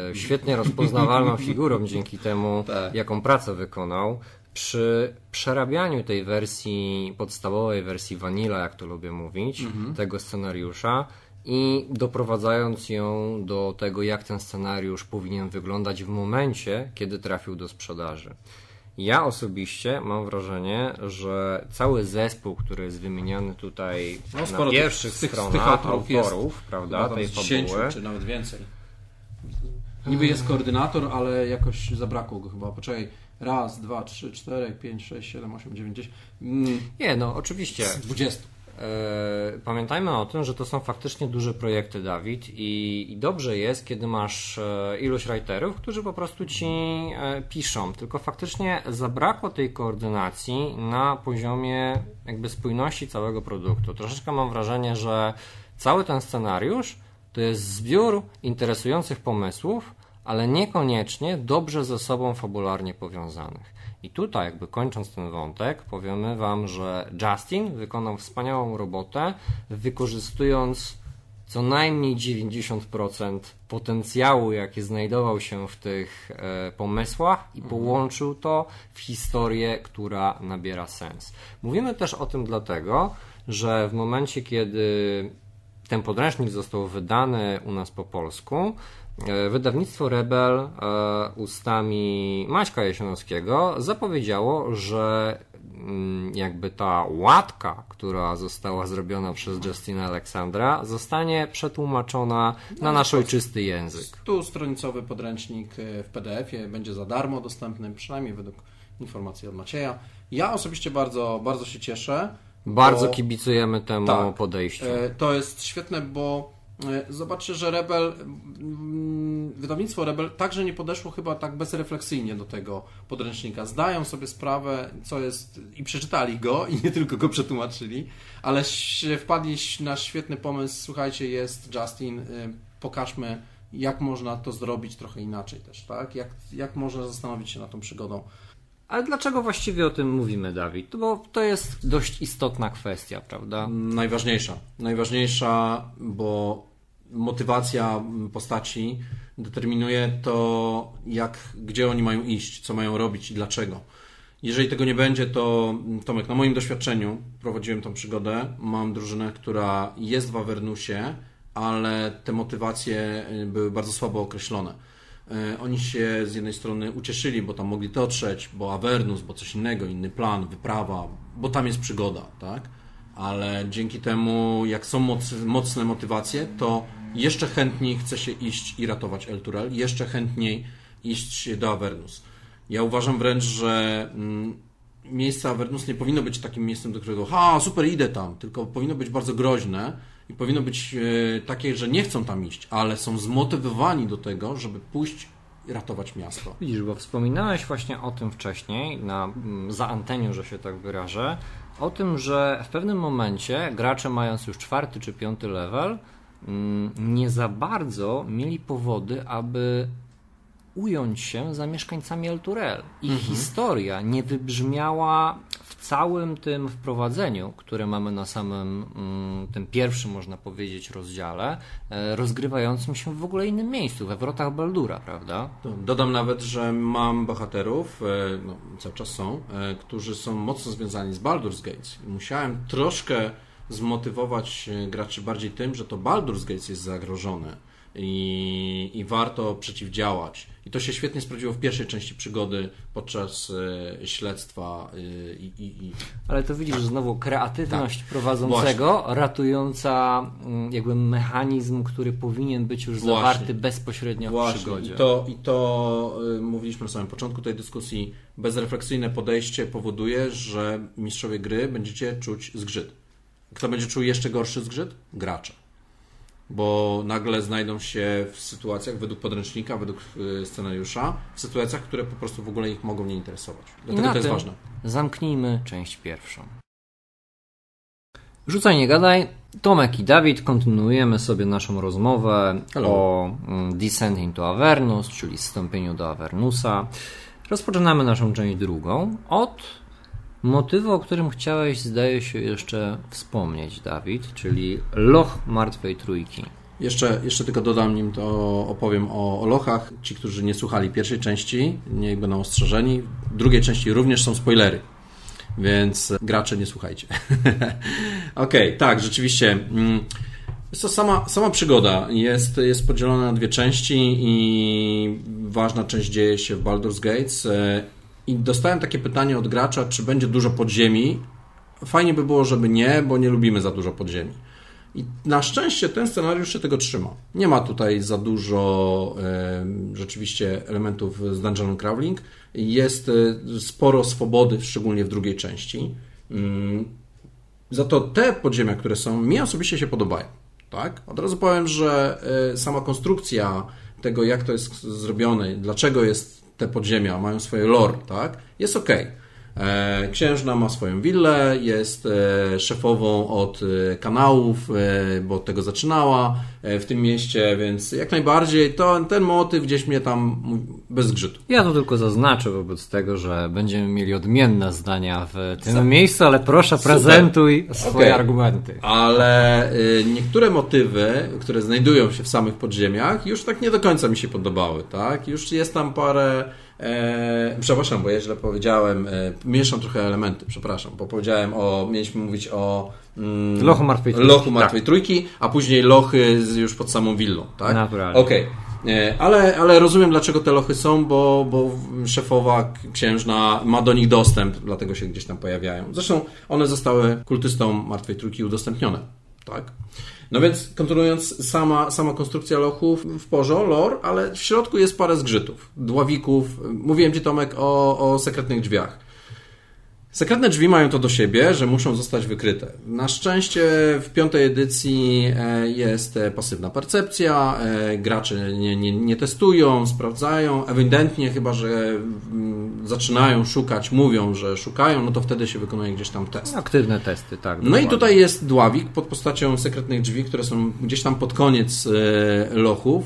e, świetnie rozpoznawalną figurą dzięki temu, Tak. jaką pracę wykonał. Przy przerabianiu tej wersji, podstawowej wersji Vanilla, jak to lubię mówić, tego scenariusza i doprowadzając ją do tego, jak ten scenariusz powinien wyglądać w momencie, kiedy trafił do sprzedaży. Ja osobiście mam wrażenie, że cały zespół, który jest wymieniony tutaj No, na pierwszych tych- stronach tych autorów jest autorów, prawda, Chyba tam tej z 10 fabuły, czy nawet więcej. Niby jest koordynator, ale jakoś zabrakło go chyba. Poczekaj, raz, dwa, trzy, cztery, pięć, sześć, siedem, osiem, dziewięć, dziesięć. Mm, Nie, no oczywiście. z 20. E, Pamiętajmy o tym, że to są faktycznie duże projekty, Dawid, i, i dobrze jest, kiedy masz e, ilość writerów, którzy po prostu ci e, piszą. Tylko faktycznie zabrakło tej koordynacji na poziomie jakby spójności całego produktu. Troszeczkę mam wrażenie, że cały ten scenariusz to jest zbiór interesujących pomysłów, ale niekoniecznie dobrze ze sobą fabularnie powiązanych. I tutaj, jakby kończąc ten wątek, powiemy Wam, że Justin wykonał wspaniałą robotę, wykorzystując co najmniej 90% potencjału, jaki znajdował się w tych e, pomysłach, i połączył to w historię, która nabiera sens. Mówimy też o tym dlatego, że w momencie, kiedy ten podręcznik został wydany u nas po polsku. E, Wydawnictwo Rebel e, ustami Maćka Jesionowskiego zapowiedziało, że mm, jakby ta łatka, która została zrobiona przez Justina Aleksandra, zostanie przetłumaczona na nasz ojczysty język. Tu stronicowy podręcznik e, w PDF-ie będzie za darmo dostępny, przynajmniej według informacji od Macieja. Ja osobiście bardzo, bardzo się cieszę. Bardzo bo- kibicujemy temu Tak. podejściu. To jest świetne, bo zobaczcie, że Rebel, mm, wydawnictwo Rebel także nie podeszło chyba tak bezrefleksyjnie do tego podręcznika. Zdają sobie sprawę, co jest i przeczytali go i nie tylko go przetłumaczyli, ale się wpadli na świetny pomysł. Słuchajcie, jest Justin, y, pokażmy jak można to zrobić trochę inaczej też, tak? Jak, jak można zastanowić się nad tą przygodą. Ale dlaczego właściwie o tym mówimy, Dawid? Bo to jest dość istotna kwestia, prawda? Najważniejsza. Najważniejsza, bo motywacja postaci determinuje to, jak, gdzie oni mają iść, co mają robić i dlaczego. Jeżeli tego nie będzie, to Tomek, na moim doświadczeniu prowadziłem tą przygodę. Mam drużynę, która jest w Avernusie, ale te motywacje y, były bardzo słabo określone. Y, Oni się z jednej strony ucieszyli, bo tam mogli dotrzeć, bo Avernus, bo coś innego, inny plan, wyprawa, bo tam jest przygoda, tak? Ale dzięki temu, jak są moc, mocne motywacje, to jeszcze chętniej chce się iść i ratować El Turel, jeszcze chętniej iść do Avernus. Ja uważam wręcz, że mm, miejsce Avernus nie powinno być takim miejscem, do którego ha, super, idę tam, tylko powinno być bardzo groźne i powinno być e, takie, że nie chcą tam iść, ale są zmotywowani do tego, żeby pójść i ratować miasto. Widzisz, bo wspominałeś właśnie o tym wcześniej, na, za antenią, że się tak wyrażę, o tym, że w pewnym momencie gracze mając już czwarty czy piąty level, nie za bardzo mieli powody, aby ująć się za mieszkańcami El Turel. Ich historia nie wybrzmiała w całym tym wprowadzeniu, które mamy na samym mm, tym pierwszym, można powiedzieć, rozdziale, e, rozgrywającym się w ogóle innym miejscu, we wrotach Baldura, prawda? Dodam nawet, że mam bohaterów, e, no, cały czas są, e, którzy są mocno związani z Baldur's Gates. I Musiałem troszkę zmotywować e, graczy bardziej tym, że to Baldur's Gates jest zagrożone i, i warto przeciwdziałać. I to się świetnie sprawdziło w pierwszej części przygody podczas e, śledztwa. i, i... Ale to widzisz znowu kreatywność prowadzącego, ratująca mm, jakby mechanizm, który powinien być już Właśnie. zawarty bezpośrednio w Właśnie. przygodzie. I to, i to y, mówiliśmy na samym początku tej dyskusji. Bezrefleksyjne podejście powoduje, że mistrzowie gry będziecie czuć zgrzyt. Kto będzie czuł jeszcze gorszy zgrzyt? Gracze. Bo nagle znajdą się w sytuacjach, według podręcznika, według y, scenariusza, w sytuacjach, które po prostu w ogóle ich mogą nie interesować. Dlatego to jest ważne. Zamknijmy część pierwszą. Rzucaj, nie gadaj. Tomek i Dawid kontynuujemy sobie naszą rozmowę Hello. o mm, Descent into Avernus, czyli zstąpieniu do Avernusa. Rozpoczynamy naszą część drugą od motywu, o którym chciałeś, zdaje się, jeszcze wspomnieć, Dawid, czyli Loch Martwej Trójki. Jeszcze, jeszcze tylko dodam, nim to opowiem o, o lochach. Ci, którzy nie słuchali pierwszej części, niech będą ostrzeżeni. W drugiej części również są spoilery, więc gracze nie słuchajcie. Okej, tak, rzeczywiście. mm, Jest to sama, sama przygoda. Jest, jest podzielona na dwie części i ważna część dzieje się w Baldur's Gates. I dostałem takie pytanie od gracza, czy będzie dużo podziemi. Fajnie by było, żeby nie, bo nie lubimy za dużo podziemi. I na szczęście ten scenariusz się tego trzyma. Nie ma tutaj za dużo rzeczywiście elementów z Dungeon Crawling. Jest e, sporo swobody, szczególnie w drugiej części. Mm, za to te podziemia, które są, mi osobiście się podobają. Tak? Od razu powiem, że e, sama konstrukcja tego, jak to jest zrobione, dlaczego jest te podziemia, mają swoje lore, tak? jest ok. E, Księżna ma swoją willę, jest e, szefową od e, kanałów, bo od tego zaczynała w tym mieście, więc jak najbardziej to, ten motyw gdzieś mnie tam bez zgrzytu. Ja to tylko zaznaczę wobec tego, że będziemy mieli odmienne zdania w tym miejscu, ale proszę prezentuj swoje Okej. argumenty. Ale y, niektóre motywy, które znajdują się w samych podziemiach, już tak nie do końca mi się podobały, tak? Już jest tam parę. E, przepraszam, bo ja źle powiedziałem. E, mieszam trochę elementy, przepraszam, bo powiedziałem o. Mieliśmy mówić o. Mm, Lochu Martwej Trójki. Lochu Martwej Trójki, a później lochy z, już pod samą willą, tak? Naturalnie. Okej. E, Ale, ale rozumiem, dlaczego te lochy są, bo, bo szefowa księżna ma do nich dostęp, dlatego się gdzieś tam pojawiają. Zresztą one zostały kultystom Martwej Trójki udostępnione. Tak? No więc kontynuując, sama, sama konstrukcja lochów w porządku, lore, ale w środku jest parę zgrzytów, dławików. Mówiłem Ci, Tomek, o, o sekretnych drzwiach. Sekretne drzwi mają to do siebie, że muszą zostać wykryte. Na szczęście w piątej edycji e, jest e, pasywna percepcja, e, gracze nie, nie, nie testują, sprawdzają, ewidentnie chyba, że mm, zaczynają szukać, mówią, że szukają, no to wtedy się wykonuje gdzieś tam test. Aktywne testy, tak. No i dokładnie. tutaj jest dławik pod postacią sekretnych drzwi, które są gdzieś tam pod koniec lochów,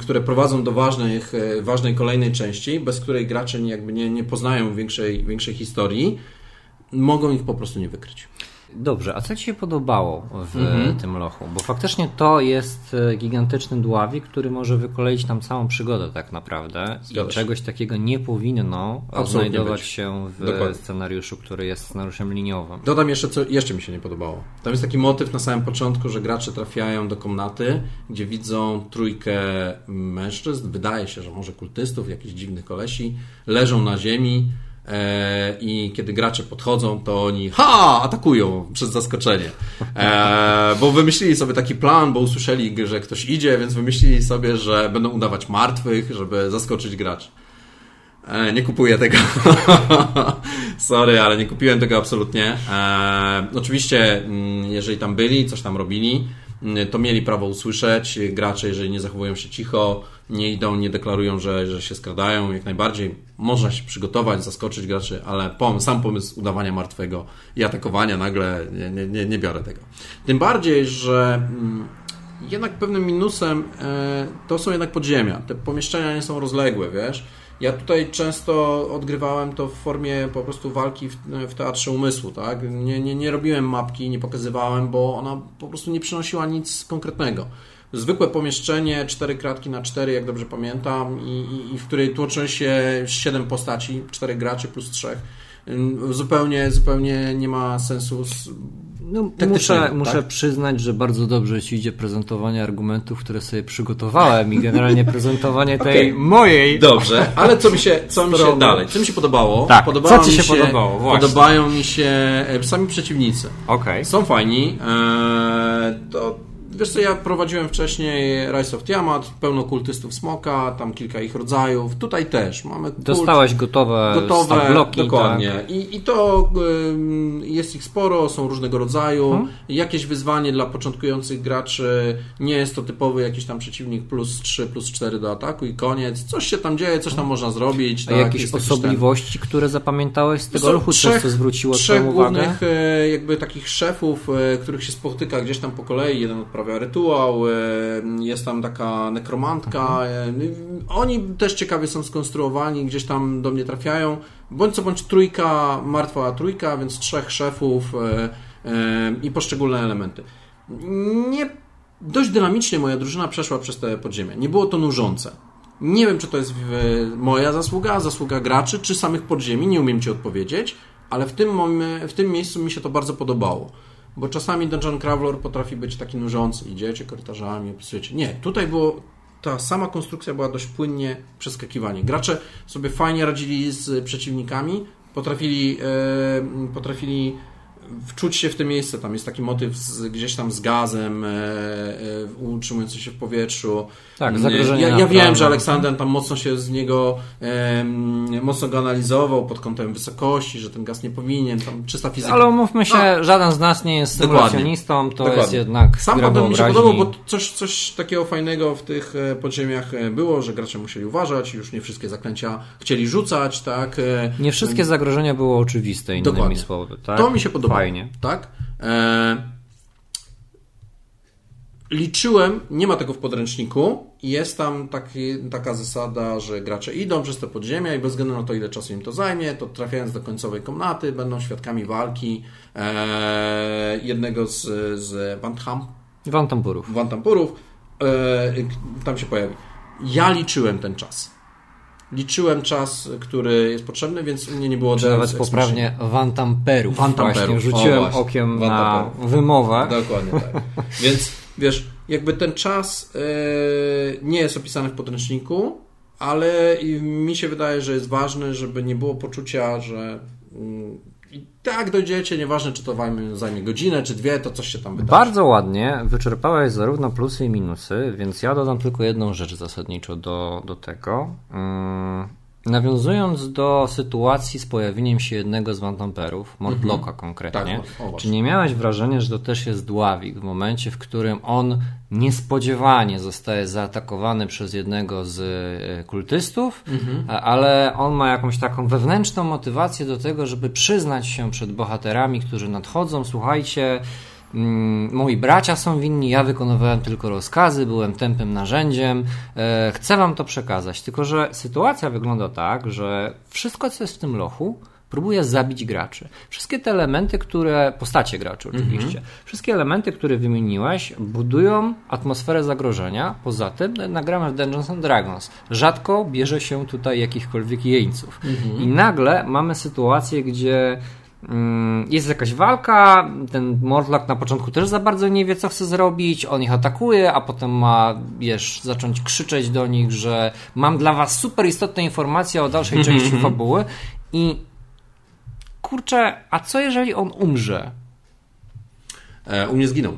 które prowadzą do ważnych, ważnej kolejnej części, bez której gracze nie- jakby nie, nie poznają większej, większej historii. Mogą ich po prostu nie wykryć. Dobrze, a co Ci się podobało w Mhm. tym lochu? Bo faktycznie to jest e, gigantyczny dławik, który może wykoleić tam całą przygodę tak naprawdę. Zgadza I czegoś takiego nie powinno Absolutnie znajdować być. się w Dokładnie. scenariuszu, który jest scenariuszem liniowym. Dodam jeszcze, co jeszcze mi się nie podobało. Tam jest taki motyw na samym początku, że gracze trafiają do komnaty, gdzie widzą trójkę mężczyzn, wydaje się, że może kultystów, jakichś dziwnych kolesi, leżą na ziemi i kiedy gracze podchodzą, to oni ha! atakują przez zaskoczenie. E, bo wymyślili sobie taki plan, bo usłyszeli, że ktoś idzie, więc wymyślili sobie, że będą udawać martwych, żeby zaskoczyć graczy. E, Nie kupuję tego. Sorry, ale nie kupiłem tego absolutnie. E, oczywiście, mm, jeżeli tam byli, coś tam robili, to mieli prawo usłyszeć. Gracze, jeżeli nie zachowują się cicho, nie idą, nie deklarują, że, że się skradają, jak najbardziej można się przygotować, zaskoczyć graczy, ale pom- sam pomysł udawania martwego i atakowania nagle nie, nie, nie, nie biorę tego. Tym bardziej, że mm, jednak pewnym minusem e, to są jednak podziemia. Te pomieszczenia nie są rozległe, wiesz. Ja tutaj często odgrywałem to w formie po prostu walki w, w teatrze umysłu, tak? Nie, nie, nie robiłem mapki, nie pokazywałem, bo ona po prostu nie przynosiła nic konkretnego. Zwykłe pomieszczenie, cztery kratki na cztery, jak dobrze pamiętam, i, i, i w której tłoczą się siedem postaci, czterech graczy plus trzech. Zupełnie, zupełnie nie ma sensu. No, muszę, tak? muszę przyznać, że bardzo dobrze ci idzie prezentowanie argumentów, które sobie przygotowałem i generalnie prezentowanie tej mojej. Dobrze, ale co mi się, co mi się dalej? Co mi się podobało? Tak, Podobało co ci mi się podobało? Właśnie. Podobają mi się e, sami przeciwnicy. Okej. Są fajni. E, to wiesz co, ja prowadziłem wcześniej Rise of Tiamat, pełno kultystów Smoka, tam kilka ich rodzajów. Tutaj też mamy kult, Dostałeś gotowe, gotowe, bloki. dokładnie. Tak. I, I to ym, jest ich sporo, są różnego rodzaju. Mhm. Jakieś wyzwanie dla początkujących graczy. Nie jest to typowy jakiś tam przeciwnik plus 3, plus 4 do ataku i koniec. Coś się tam dzieje, coś tam można zrobić. A tak, jakieś jakiś ten- osobliwości, które zapamiętałeś z tego są ruchu, coś co zwróciło trzech uwagę? głównych e, jakby takich szefów, e, których się spotyka gdzieś tam po kolei. Jeden odprawia rytuał, e, jest tam taka nekromantka. E, Oni też ciekawie są skonstruowani, gdzieś tam do mnie trafiają. Bądź co bądź trójka, martwa trójka, więc trzech szefów e, i poszczególne elementy. Nie dość dynamicznie moja drużyna przeszła przez te podziemia. Nie było to nużące. Nie wiem, czy to jest moja zasługa, zasługa graczy, czy samych podziemi, nie umiem Ci odpowiedzieć, ale w tym, w tym miejscu mi się to bardzo podobało. Bo czasami Dungeon Crawler potrafi być taki nużący. Idziecie korytarzami, opisujecie. Nie, tutaj było ta sama konstrukcja była dość płynnie przeskakiwanie. Gracze sobie fajnie radzili z przeciwnikami, potrafili, e, potrafili wczuć się w te miejsce. Tam jest taki motyw z, gdzieś tam z gazem e, e, utrzymujący się w powietrzu. Tak, Nie, zagrożenie Ja, ja wiem, że Aleksander tam mocno się z niego em, mocno go analizował pod kątem wysokości, że ten gaz nie powinien, tam czysta fizyka. Ale umówmy się, żaden z nas nie jest symulacjonistą, to Dokładnie. jest jednak Sam potem mi się podobał, bo coś, coś takiego fajnego w tych e, podziemiach e, było, że gracze musieli uważać, już nie wszystkie zaklęcia chcieli rzucać, tak. e, Nie wszystkie zagrożenia były oczywiste, innymi Dokładnie. słowy. Tak? To mi się podobało. Fajnie. Tak? E, liczyłem, nie ma tego w podręczniku, jest tam taki, taka zasada, że gracze idą przez te podziemia i bez względu na to, ile czasu im to zajmie, to trafiając do końcowej komnaty, będą świadkami walki e, jednego z, z Bantham, Wantamburów. Wantampurów, e, tam się pojawi. Ja liczyłem ten czas. Liczyłem czas, który jest potrzebny, więc u mnie nie było Czy nawet poprawnie Wantamperów. Wantamperów. Właśnie rzuciłem O, właśnie. okiem na wymowę. Dokładnie tak. Więc wiesz, jakby ten czas e, nie jest opisany w podręczniku, ale mi się wydaje, że jest ważny, żeby nie było poczucia, że mm, i tak dojdziecie, nieważne czy to wam zajmie godzinę, czy dwie, to coś się tam wydarzy. Bardzo ładnie wyczerpałeś zarówno plusy i minusy, więc ja dodam tylko jedną rzecz zasadniczo do, do tego. Mm, Nawiązując do sytuacji z pojawieniem się jednego z Wantamperów, Mortlocka konkretnie, Tak, o, o, czy nie miałeś wrażenia, że to też jest dławik w momencie, w którym on niespodziewanie zostaje zaatakowany przez jednego z e, kultystów, a- ale on ma jakąś taką wewnętrzną motywację do tego, żeby przyznać się przed bohaterami, którzy nadchodzą, słuchajcie, Moi bracia są winni, ja wykonywałem tylko rozkazy, byłem tępym narzędziem. E, chcę wam to przekazać. Tylko, że sytuacja wygląda tak, że wszystko, co jest w tym lochu, próbuje zabić graczy. Wszystkie te elementy, które. postacie graczy oczywiście. Wszystkie elementy, które wymieniłeś, budują atmosferę zagrożenia. Poza tym nagramy w Dungeons and Dragons. Rzadko bierze się tutaj jakichkolwiek jeńców. I nagle mamy sytuację, gdzie Mm, Jest jakaś walka, ten Morlock na początku też za bardzo nie wie, co chce zrobić, on ich atakuje, a potem ma, wiesz, zacząć krzyczeć do nich, że mam dla was super istotne informacje o dalszej części fabuły i kurczę, a co jeżeli on umrze? E, u mnie zginął.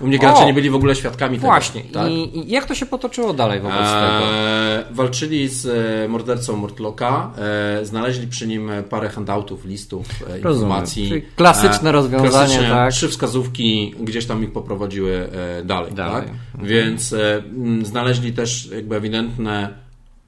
U mnie gracze O! nie byli w ogóle świadkami Właśnie, tego. Tak? I, jak to się potoczyło dalej wobec tego? E, walczyli z e, mordercą Mortlocka, e, znaleźli przy nim parę handoutów, listów, e, informacji. Czyli klasyczne rozwiązanie, klasyczne, tak? Trzy wskazówki gdzieś tam ich poprowadziły e, dalej. Dalej. Tak? Więc e, m, znaleźli też jakby ewidentne,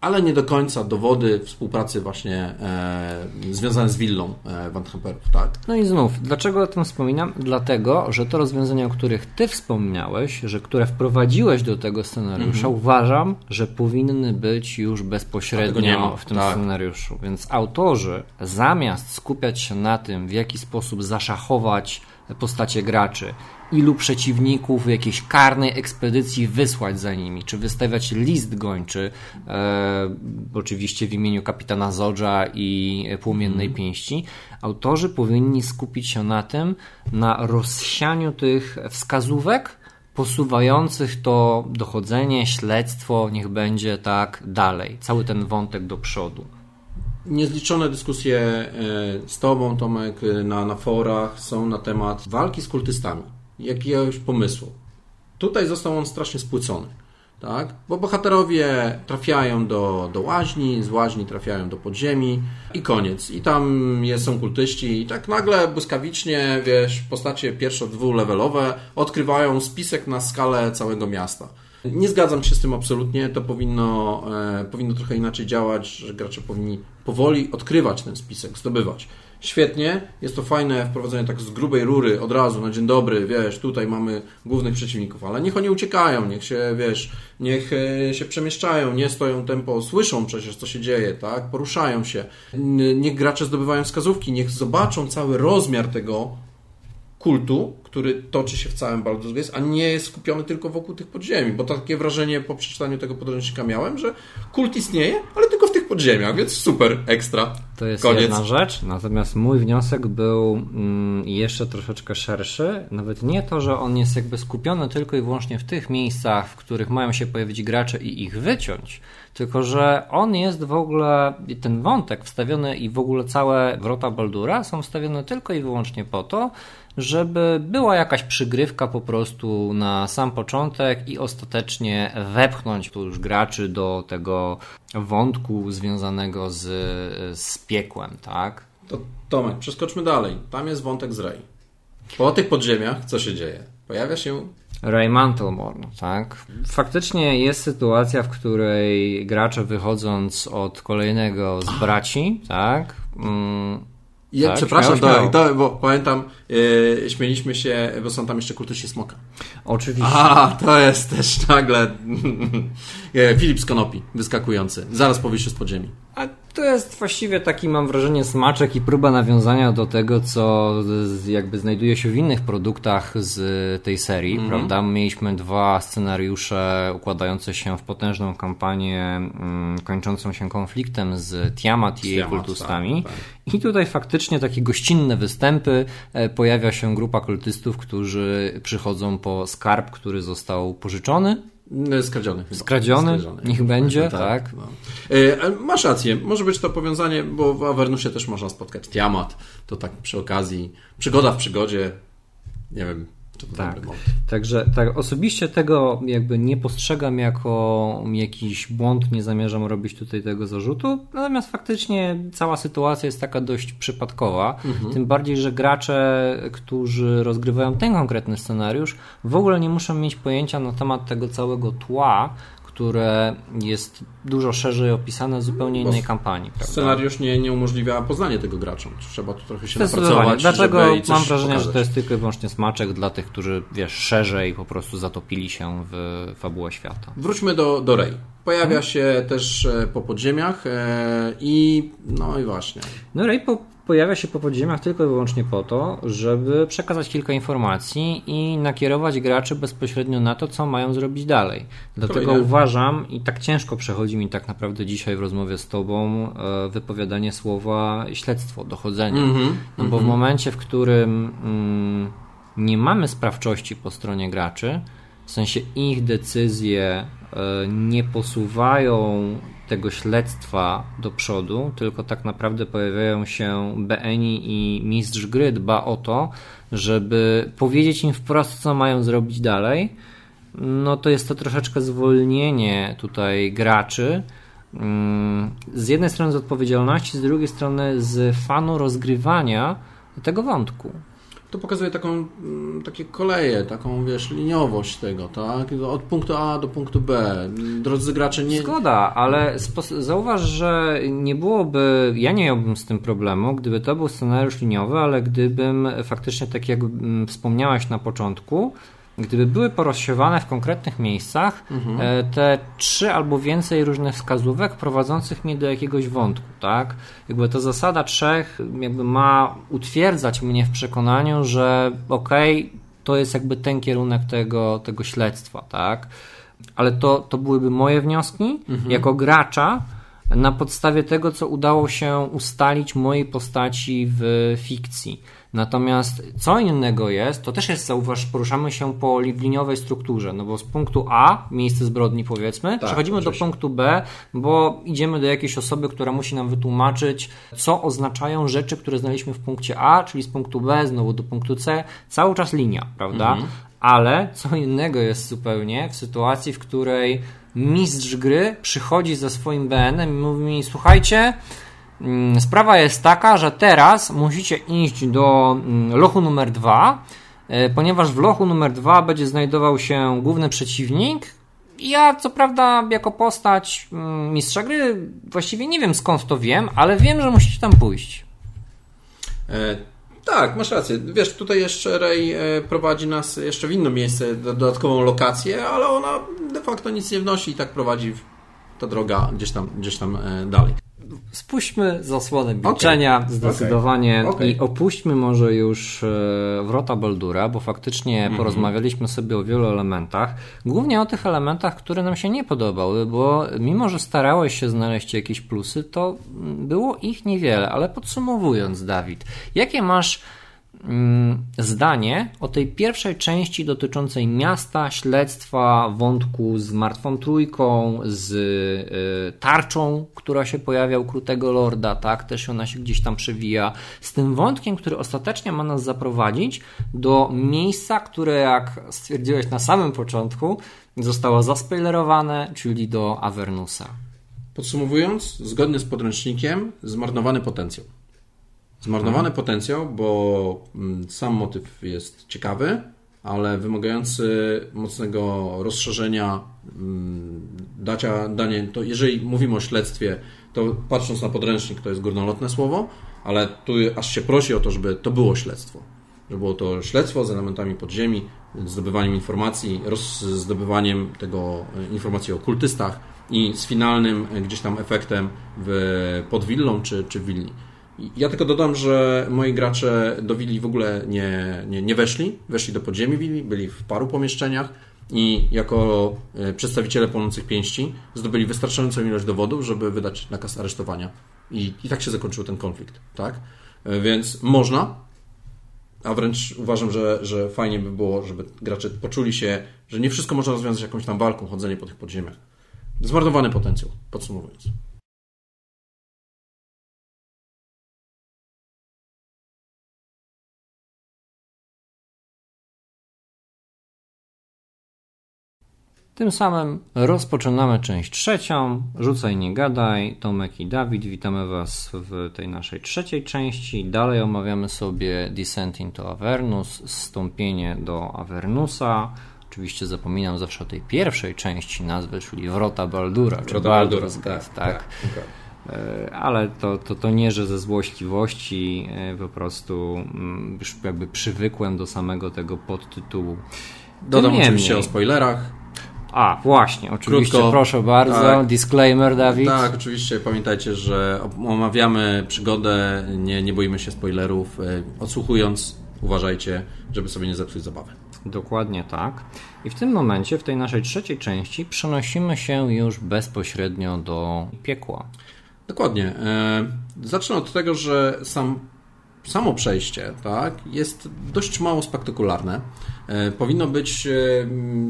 ale nie do końca dowody współpracy właśnie e, związane z willą e, Van Hamperów. Tak? No i znów, dlaczego o tym wspominam? Dlatego, że to rozwiązania, o których ty wspomniałeś, że które wprowadziłeś do tego scenariusza, uważam, że powinny być już bezpośrednio w tym tak. scenariuszu. Więc autorzy, zamiast skupiać się na tym, w jaki sposób zaszachować postacie graczy, ilu przeciwników w jakiejś karnej ekspedycji wysłać za nimi, czy wystawiać list gończy, e, oczywiście w imieniu kapitana Zodża i Płomiennej mm. Pięści. Autorzy powinni skupić się na tym, na rozsianiu tych wskazówek, posuwających to dochodzenie, śledztwo, niech będzie tak dalej. Cały ten wątek do przodu. Niezliczone dyskusje e, z Tobą, Tomek, na, na forach są na temat walki z kultystami, jakiegoś pomysłu. Tutaj został on strasznie spłycony tak? Bo bohaterowie trafiają do, do łaźni, z łaźni trafiają do podziemi i koniec. I tam jest, są kultyści i tak nagle błyskawicznie, wiesz, postacie pierwszo dwulevelowe odkrywają spisek na skalę całego miasta. Nie zgadzam się z tym absolutnie, to powinno, e, powinno trochę inaczej działać, że gracze powinni powoli odkrywać ten spisek, zdobywać świetnie, jest to fajne wprowadzenie tak z grubej rury od razu, na dzień dobry, wiesz, tutaj mamy głównych przeciwników, ale niech oni uciekają, niech się, wiesz, niech e, się przemieszczają, nie stoją tempo, słyszą przecież, co się dzieje, tak, poruszają się, niech gracze zdobywają wskazówki, niech zobaczą cały rozmiar tego kultu, który toczy się w całym Baldur's Gate, a nie jest skupiony tylko wokół tych podziemi, bo takie wrażenie po przeczytaniu tego podręcznika miałem, że kult istnieje, ale tylko w tych podziemiach, więc super, ekstra. To jest Koniec. jedna rzecz, natomiast mój wniosek był mm, jeszcze troszeczkę szerszy, nawet nie to, że on jest jakby skupiony tylko i wyłącznie w tych miejscach, w których mają się pojawić gracze i ich wyciąć, tylko że on jest w ogóle, ten wątek wstawiony i w ogóle całe wrota Baldura są wstawione tylko i wyłącznie po to, żeby była jakaś przygrywka po prostu na sam początek i ostatecznie wepchnąć tu już graczy do tego wątku związanego z, z piekłem, tak? To Tomek, przeskoczmy dalej. Tam jest wątek z Rey. Po tych podziemiach co się dzieje? Pojawia się Ray Mantlemorn, tak? Faktycznie jest sytuacja, w której gracze wychodząc od kolejnego z braci, tak? Mm, ja, tak, przepraszam, śmiało, śmiało. To, bo pamiętam, yy, śmieliśmy się, bo są tam jeszcze kultyści smoka. Oczywiście. A, to jest też nagle Filip z Konopi, wyskakujący, zaraz po wyjściu z podziemi. A to jest właściwie taki, mam wrażenie, smaczek i próba nawiązania do tego, co jakby znajduje się w innych produktach z tej serii, mm -hmm. prawda? Mieliśmy dwa scenariusze układające się w potężną kampanię mm, kończącą się konfliktem z Tiamat i jej kultystami. Tak, tak. I tutaj faktycznie takie gościnne występy. E, pojawia się grupa kultystów, którzy przychodzą po skarb, który został pożyczony Skradziony. Chyba. Skradziony, Skradziony. niech będzie, tak. tak. No. E, masz rację, może być to powiązanie, bo w Avernusie też można spotkać Tiamat, to tak przy okazji, przygoda w przygodzie, nie wiem, tak. Także tak, osobiście tego jakby nie postrzegam jako jakiś błąd, nie zamierzam robić tutaj tego zarzutu, natomiast faktycznie cała sytuacja jest taka dość przypadkowa, mhm. tym bardziej, że gracze, którzy rozgrywają ten konkretny scenariusz, w ogóle nie muszą mieć pojęcia na temat tego całego tła, które jest dużo szerzej opisane w zupełnie innej kampanii. Prawda? Scenariusz nie, nie umożliwia poznanie tego graczom. Trzeba tu trochę się napracować. Dlaczego mam wrażenie, pokazać. że to jest tylko i wyłącznie smaczek dla tych, którzy wiesz, szerzej po prostu zatopili się w fabułę świata. Wróćmy do, do Rey. Pojawia hmm. się też e, po podziemiach e, i no i właśnie. No Rey po, pojawia się po podziemiach tylko i wyłącznie po to, żeby przekazać kilka informacji i nakierować graczy bezpośrednio na to, co mają zrobić dalej. Dlatego uważam i tak ciężko przechodzi mi tak naprawdę dzisiaj w rozmowie z Tobą e, wypowiadanie słowa śledztwo, dochodzenie. Mm -hmm, no bo mm -hmm. w momencie, w którym mm, nie mamy sprawczości po stronie graczy, w sensie ich decyzje e, nie posuwają tego śledztwa do przodu, tylko tak naprawdę pojawiają się BNI i mistrz gry dba o to, żeby powiedzieć im wprost, co mają zrobić dalej. No to jest to troszeczkę zwolnienie tutaj graczy. Mm, z jednej strony z odpowiedzialności, z drugiej strony z fanu rozgrywania tego wątku to pokazuje taką, mm, takie koleje, taką, wiesz, liniowość tego, tak? Od punktu A do punktu B. Drodzy gracze nie... Zgoda, ale zauważ, że nie byłoby, ja nie miałbym z tym problemu, gdyby to był scenariusz liniowy, ale gdybym faktycznie, tak jak wspomniałaś na początku, gdyby były porozsiewane w konkretnych miejscach, mhm. te trzy albo więcej różnych wskazówek prowadzących mnie do jakiegoś wątku, tak? Jakby ta zasada trzech jakby ma utwierdzać mnie w przekonaniu, że okej, okay, to jest jakby ten kierunek tego, tego śledztwa, tak? Ale to, to byłyby moje wnioski mhm. jako gracza na podstawie tego, co udało się ustalić mojej postaci w fikcji. Natomiast co innego jest, to też jest, zauważ, poruszamy się po liniowej strukturze, no bo z punktu A, miejsce zbrodni powiedzmy, tak, przechodzimy oczywiście. do punktu B, bo idziemy do jakiejś osoby, która musi nam wytłumaczyć, co oznaczają rzeczy, które znaleźliśmy w punkcie A, czyli z punktu B znowu do punktu C, cały czas linia, prawda? Mhm. Ale co innego jest zupełnie w sytuacji, w której mistrz gry przychodzi ze swoim BN i mówi mi, słuchajcie, sprawa jest taka, że teraz musicie iść do mm, lochu numer 2, e, ponieważ w lochu numer 2 będzie znajdował się główny przeciwnik. Ja, co prawda, jako postać mm, mistrza gry, właściwie nie wiem skąd to wiem, ale wiem, że musicie tam pójść. E, tak, masz rację. Wiesz, tutaj jeszcze Ray e, prowadzi nas jeszcze w inne miejsce, dodatkową lokację, ale ona de facto nic nie wnosi i tak prowadzi ta droga gdzieś tam, gdzieś tam e, dalej spuśćmy zasłonę milczenia okay. zdecydowanie okay. Okay. i opuśćmy może już e, wrota Baldura, bo faktycznie mm -hmm. porozmawialiśmy sobie o wielu elementach, głównie o tych elementach, które nam się nie podobały, bo mimo, że starałeś się znaleźć jakieś plusy, to było ich niewiele, ale podsumowując Dawid, jakie masz Mm, zdanie o tej pierwszej części dotyczącej miasta, śledztwa, wątku z martwą trójką, z y, tarczą, która się pojawia u Krutego Lorda, tak, też ona się gdzieś tam przewija, z tym wątkiem, który ostatecznie ma nas zaprowadzić do miejsca, które jak stwierdziłeś na samym początku, zostało zaspoilerowane, czyli do Avernusa. Podsumowując, zgodnie z podręcznikiem, zmarnowany potencjał. Zmarnowany hmm. potencjał, bo mm, sam motyw jest ciekawy, ale wymagający mocnego rozszerzenia, mm, dacia, danie, to jeżeli mówimy o śledztwie, to patrząc na podręcznik, to jest górnolotne słowo, ale tu aż się prosi o to, żeby to było śledztwo. Żeby było to śledztwo z elementami podziemi, zdobywaniem informacji, zdobywaniem tego e, informacji o kultystach i z finalnym e, gdzieś tam efektem w, pod willą czy, czy w willi. Ja tylko dodam, że moi gracze do willi w ogóle nie, nie, nie weszli. Weszli do podziemi willi, byli w paru pomieszczeniach i jako e, przedstawiciele płonących pięści zdobyli wystarczającą ilość dowodów, żeby wydać nakaz aresztowania. I, i tak się zakończył ten konflikt. Tak? E, więc można, a wręcz uważam, że, że fajnie by było, żeby gracze poczuli się, że nie wszystko można rozwiązać jakąś tam walką, chodzenie po tych podziemiach. Zmarnowany potencjał, podsumowując. Tym samym rozpoczynamy część trzecią. Rzucaj, nie gadaj. Tomek i Dawid, witamy Was w tej naszej trzeciej części. Dalej omawiamy sobie Descent into Avernus, stąpienie do Avernusa. Oczywiście zapominam zawsze o tej pierwszej części nazwy, czyli Wrota Baldura. Wrota Baldura, tak, tak, tak. E, ale to, to, to nie, że ze złośliwości e, po prostu mm, już jakby przywykłem do samego tego podtytułu. Dodam oczywiście o spoilerach. A, właśnie, oczywiście, Krótko, proszę bardzo. Tak, Disclaimer, Dawid. Tak, oczywiście. Pamiętajcie, że omawiamy przygodę, nie, nie boimy się spoilerów. E, odsłuchując, uważajcie, żeby sobie nie zepsuć zabawy. Dokładnie tak. I w tym momencie, w tej naszej trzeciej części, przenosimy się już bezpośrednio do piekła. Dokładnie. E, zacznę od tego, że sam samo przejście tak, jest dość mało spektakularne. E, powinno być e,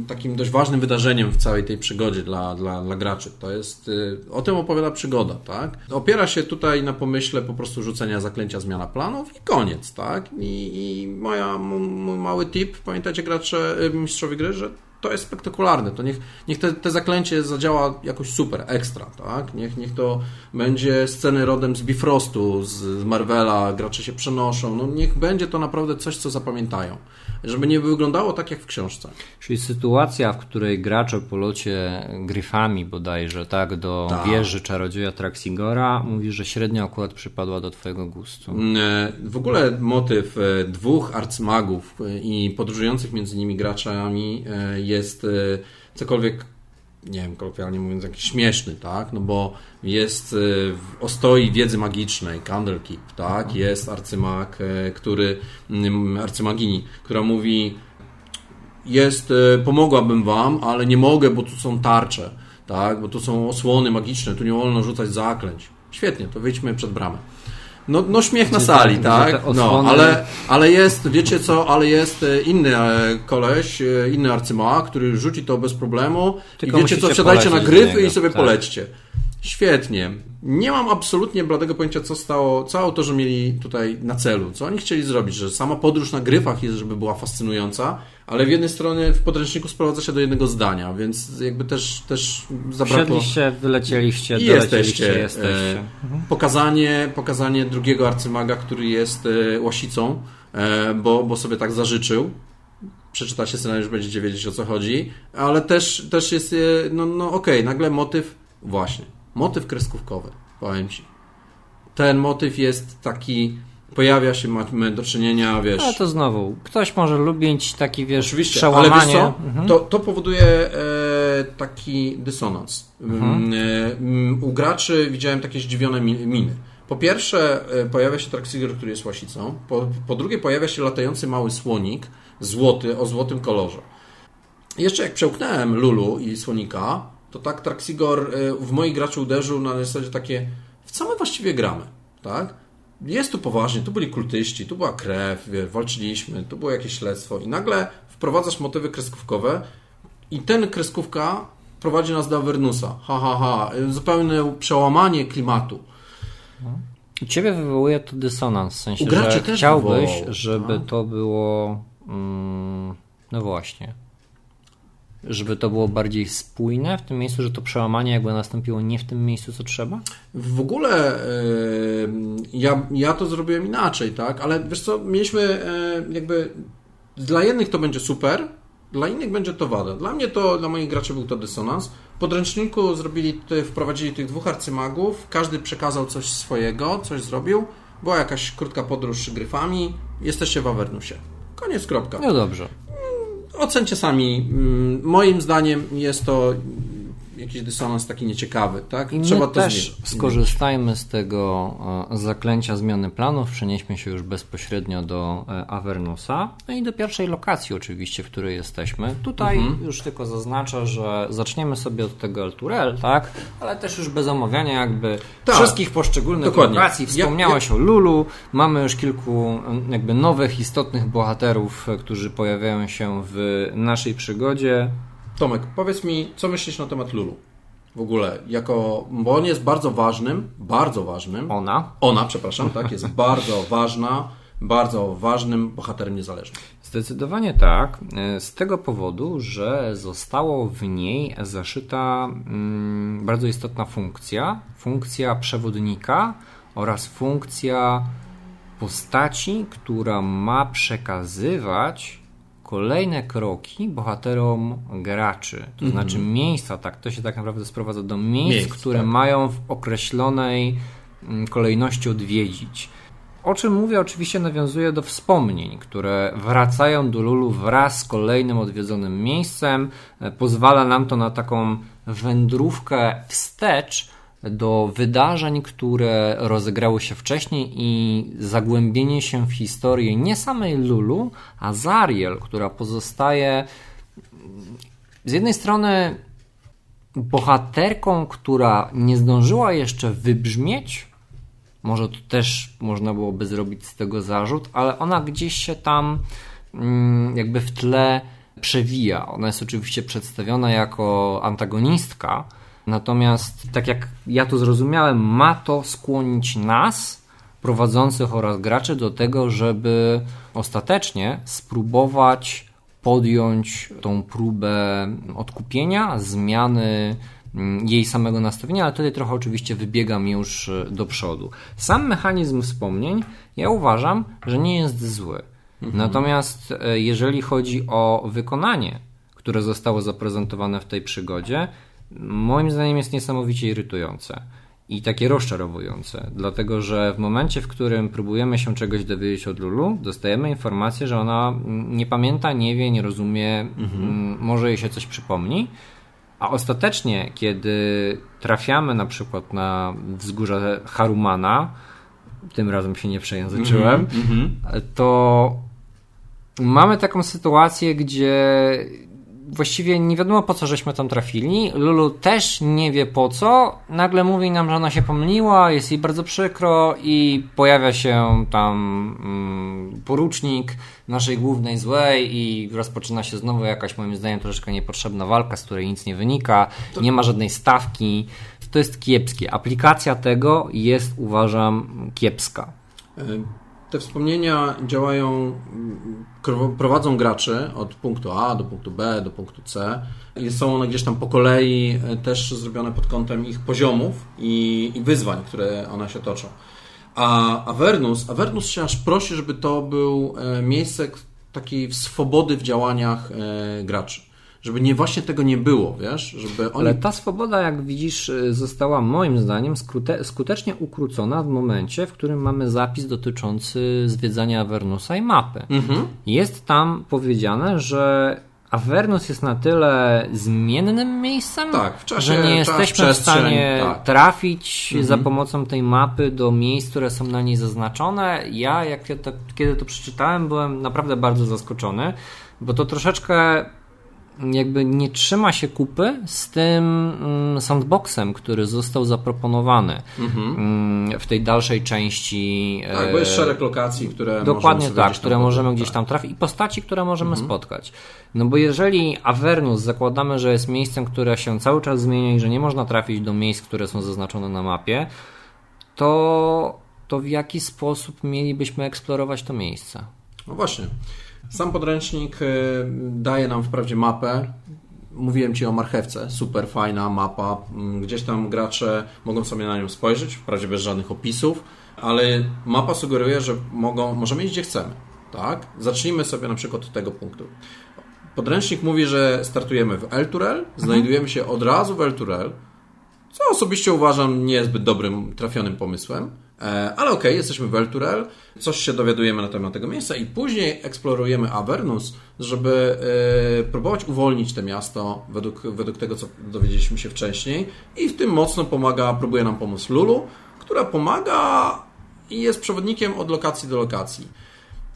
takim dość ważnym wydarzeniem w całej tej przygodzie dla, dla, dla graczy. To jest, e, o tym opowiada przygoda, tak? Opiera się tutaj na pomyśle po prostu rzucenia zaklęcia zmiana planów i koniec, tak? I, i moja, mój mały tip, pamiętajcie gracze, mistrzowie gry, że to jest spektakularne. To niech, niech te, te zaklęcie zadziała jakoś super, ekstra, tak? Niech, niech to będzie sceny rodem z Bifrostu, z Marvela, gracze się przenoszą. No niech będzie to naprawdę coś, co zapamiętają. Żeby nie wyglądało tak jak w książce. Czyli sytuacja, w której gracze po locie gryfami bodajże, tak, do Tak. wieży czarodzieja Traxigora, mówi, że średnio akurat przypadła do twojego gustu. E, W ogóle motyw e, dwóch arcymagów e, i podróżujących między nimi graczami jest e, cokolwiek, nie wiem, kolokwialnie mówiąc, jakiś śmieszny, tak? No bo jest e, w ostoi wiedzy magicznej, Candlekeep, tak? Jest arcymag, e, który, mm, arcymagini, która mówi jest, pomogłabym wam, ale nie mogę, bo tu są tarcze, tak? Bo tu są osłony magiczne, tu nie wolno rzucać zaklęć. Świetnie, to wyjdźmy przed bramę. No, no śmiech na sali, tak? te No, ale, ale jest, wiecie co, ale jest e, inny e, koleś, e, inny arcyma, który rzuci to bez problemu Tylko i wiecie co, wsiadajcie na gryfy i sobie tak. polećcie. Świetnie. Nie mam absolutnie bladego pojęcia, co stało, co autorzy mieli tutaj na celu, co oni chcieli zrobić, że sama podróż na gryfach jest, żeby była fascynująca, ale w jednej strony w podręczniku sprowadza się do jednego zdania, więc jakby też, też zabrakło... Wsiedliście, wylecieliście, I jesteście. jesteście. E, pokazanie, pokazanie drugiego arcymaga, który jest e, łasicą, e, bo, bo sobie tak zażyczył. Przeczytacie scenariusz, będziecie wiedzieć o co chodzi, ale też, też jest, no, no okej, nagle motyw, właśnie, motyw kreskówkowy, powiem Ci. Ten motyw jest taki, pojawia się, mamy do czynienia, wiesz... Ale to znowu, ktoś może lubić taki, wiesz, Oczywiście, ale przełamanie. wiesz co? Mhm. To, to powoduje e, taki dysonans. Mm, e, mm, U graczy widziałem takie zdziwione mi- miny. Po pierwsze e, pojawia się Traxigor, który jest łasicą. Po, po drugie pojawia się latający mały słonik, złoty, o złotym kolorze. Jeszcze jak przełknąłem Lulu i słonika, to tak Traxigor e, w moich graczy uderzył na zasadzie takie, w co my właściwie gramy, tak? Jest tu poważnie, tu byli kultyści, tu była krew, walczyliśmy, tu było jakieś śledztwo i nagle wprowadzasz motywy kreskówkowe i ten kreskówka prowadzi nas do Avernusa. Ha, ha, ha. Zupełne przełamanie klimatu. U Ciebie wywołuje to dysonans, w sensie, U graczy że chciałbyś, wywołał, żeby tak. to było mm, no właśnie żeby to było bardziej spójne w tym miejscu, że to przełamanie jakby nastąpiło nie w tym miejscu, co trzeba? W ogóle ja, ja to zrobiłem inaczej, tak? Ale wiesz co, mieliśmy jakby dla jednych to będzie super, dla innych będzie to wada. Dla mnie to, dla moich graczy był to dysonans. W podręczniku zrobili, wprowadzili tych dwóch arcymagów, każdy przekazał coś swojego, coś zrobił. Była jakaś krótka podróż gryfami, jesteście w Avernusie. Koniec, kropka. No dobrze. Ocencie sami. Mm, Moim zdaniem jest to jakiś dysonans taki nieciekawy, tak? I my Trzeba to też zmienić. skorzystajmy z tego e, zaklęcia zmiany planów, przenieśmy się już bezpośrednio do e, Avernusa, no i do pierwszej lokacji oczywiście, w której jesteśmy. Tutaj Mhm. już tylko zaznaczę, że zaczniemy sobie od tego Elturel, tak? Ale też już bez omawiania jakby Tak. wszystkich poszczególnych Dokładnie. lokacji. Ja- Wspomniałeś o Lulu, mamy już kilku jakby nowych, istotnych bohaterów, e, którzy pojawiają się w naszej przygodzie. Tomek, powiedz mi, co myślisz na temat Lulu? W ogóle, jako, bo on jest bardzo ważnym, bardzo ważnym, Ona ona, przepraszam, tak, jest bardzo ważna, bardzo ważnym bohaterem niezależnym. Zdecydowanie tak, e, z tego powodu, że zostało w niej zaszyta mm, bardzo istotna funkcja, funkcja przewodnika oraz funkcja postaci, która ma przekazywać kolejne kroki bohaterom graczy. To znaczy miejsca, tak, to się tak naprawdę sprowadza do miejsc, Miejsc, które tak. mają w określonej mm, kolejności odwiedzić. O czym mówię, oczywiście nawiązuje do wspomnień, które wracają do Lulu wraz z kolejnym odwiedzonym miejscem. E, Pozwala nam to na taką wędrówkę wstecz do wydarzeń, które rozegrały się wcześniej i zagłębienie się w historię nie samej Lulu, a Zariel, która pozostaje z jednej strony bohaterką, która nie zdążyła jeszcze wybrzmieć, może to też można byłoby zrobić z tego zarzut, ale ona gdzieś się tam mm, jakby w tle przewija. Ona jest oczywiście przedstawiona jako antagonistka, natomiast tak jak ja to zrozumiałem, ma to skłonić nas, prowadzących oraz graczy, do tego, żeby ostatecznie spróbować podjąć tą próbę odkupienia, zmiany mm, jej samego nastawienia, ale tutaj trochę oczywiście wybiegam już e, do przodu. Sam mechanizm wspomnień ja uważam, że nie jest zły. Mhm. Natomiast e, jeżeli chodzi o wykonanie, które zostało zaprezentowane w tej przygodzie, moim zdaniem jest niesamowicie irytujące i takie rozczarowujące, dlatego że w momencie, w którym próbujemy się czegoś dowiedzieć od Lulu, dostajemy informację, że ona nie pamięta, nie wie, nie rozumie, mhm. może jej się coś przypomni, a ostatecznie, kiedy trafiamy na przykład na wzgórze Harumana, tym razem się nie przejęzyczyłem, mhm, to mamy taką sytuację, gdzie właściwie nie wiadomo po co żeśmy tam trafili. Lulu też nie wie po co. Nagle mówi nam, że ona się pomyliła, jest jej bardzo przykro i pojawia się tam mm, porucznik naszej głównej złej i rozpoczyna się znowu jakaś moim zdaniem troszeczkę niepotrzebna walka, z której nic nie wynika, nie ma żadnej stawki. To jest kiepskie. Aplikacja tego jest uważam kiepska. Te wspomnienia działają, prowadzą graczy od punktu A do punktu B, do punktu C. Są one gdzieś tam po kolei e, też zrobione pod kątem ich poziomów i, i wyzwań, które one się toczą. A Avernus, Avernus się aż prosi, żeby to był e, miejsce takiej swobody w działaniach e, graczy żeby nie właśnie tego nie było, wiesz? Żeby oni... Ale ta swoboda, jak widzisz, y, została moim zdaniem skute skutecznie ukrócona w momencie, w którym mamy zapis dotyczący zwiedzania Avernusa i mapy. Mhm. Jest tam powiedziane, że Avernus jest na tyle zmiennym miejscem, tak, czasie, że nie jesteśmy w stanie tak. trafić mhm. za pomocą tej mapy do miejsc, które są na niej zaznaczone. Ja, jak ja to, kiedy to przeczytałem, byłem naprawdę bardzo zaskoczony, bo to troszeczkę jakby nie trzyma się kupy z tym mm, sandboxem, który został zaproponowany mhm. Mm, w tej dalszej części. Tak, bo jest szereg lokacji, które Dokładnie tak, które możemy gdzieś tam trafić i postaci, które możemy mhm. spotkać. No bo jeżeli Avernus zakładamy, że jest miejscem, które się cały czas zmienia i że nie można trafić do miejsc, które są zaznaczone na mapie, to, to w jaki sposób mielibyśmy eksplorować to miejsce? No właśnie. Sam podręcznik y, daje nam wprawdzie mapę. Mówiłem Ci o marchewce, super fajna mapa. Mm, gdzieś tam gracze mogą sobie na nią spojrzeć, wprawdzie bez żadnych opisów, ale mapa sugeruje, że mogą, możemy iść gdzie chcemy. Tak? Zacznijmy sobie na przykład od tego punktu. Podręcznik mówi, że startujemy w El Turel, mhm. znajdujemy się od razu w El Turel, co osobiście uważam niezbyt dobrym, trafionym pomysłem. E, ale okej, okay, jesteśmy w Elturel, coś się dowiadujemy na temat tego miejsca i później eksplorujemy Avernus, żeby e, próbować uwolnić to miasto według, według tego, co dowiedzieliśmy się wcześniej. I w tym mocno pomaga, próbuje nam pomóc Lulu, która pomaga i jest przewodnikiem od lokacji do lokacji.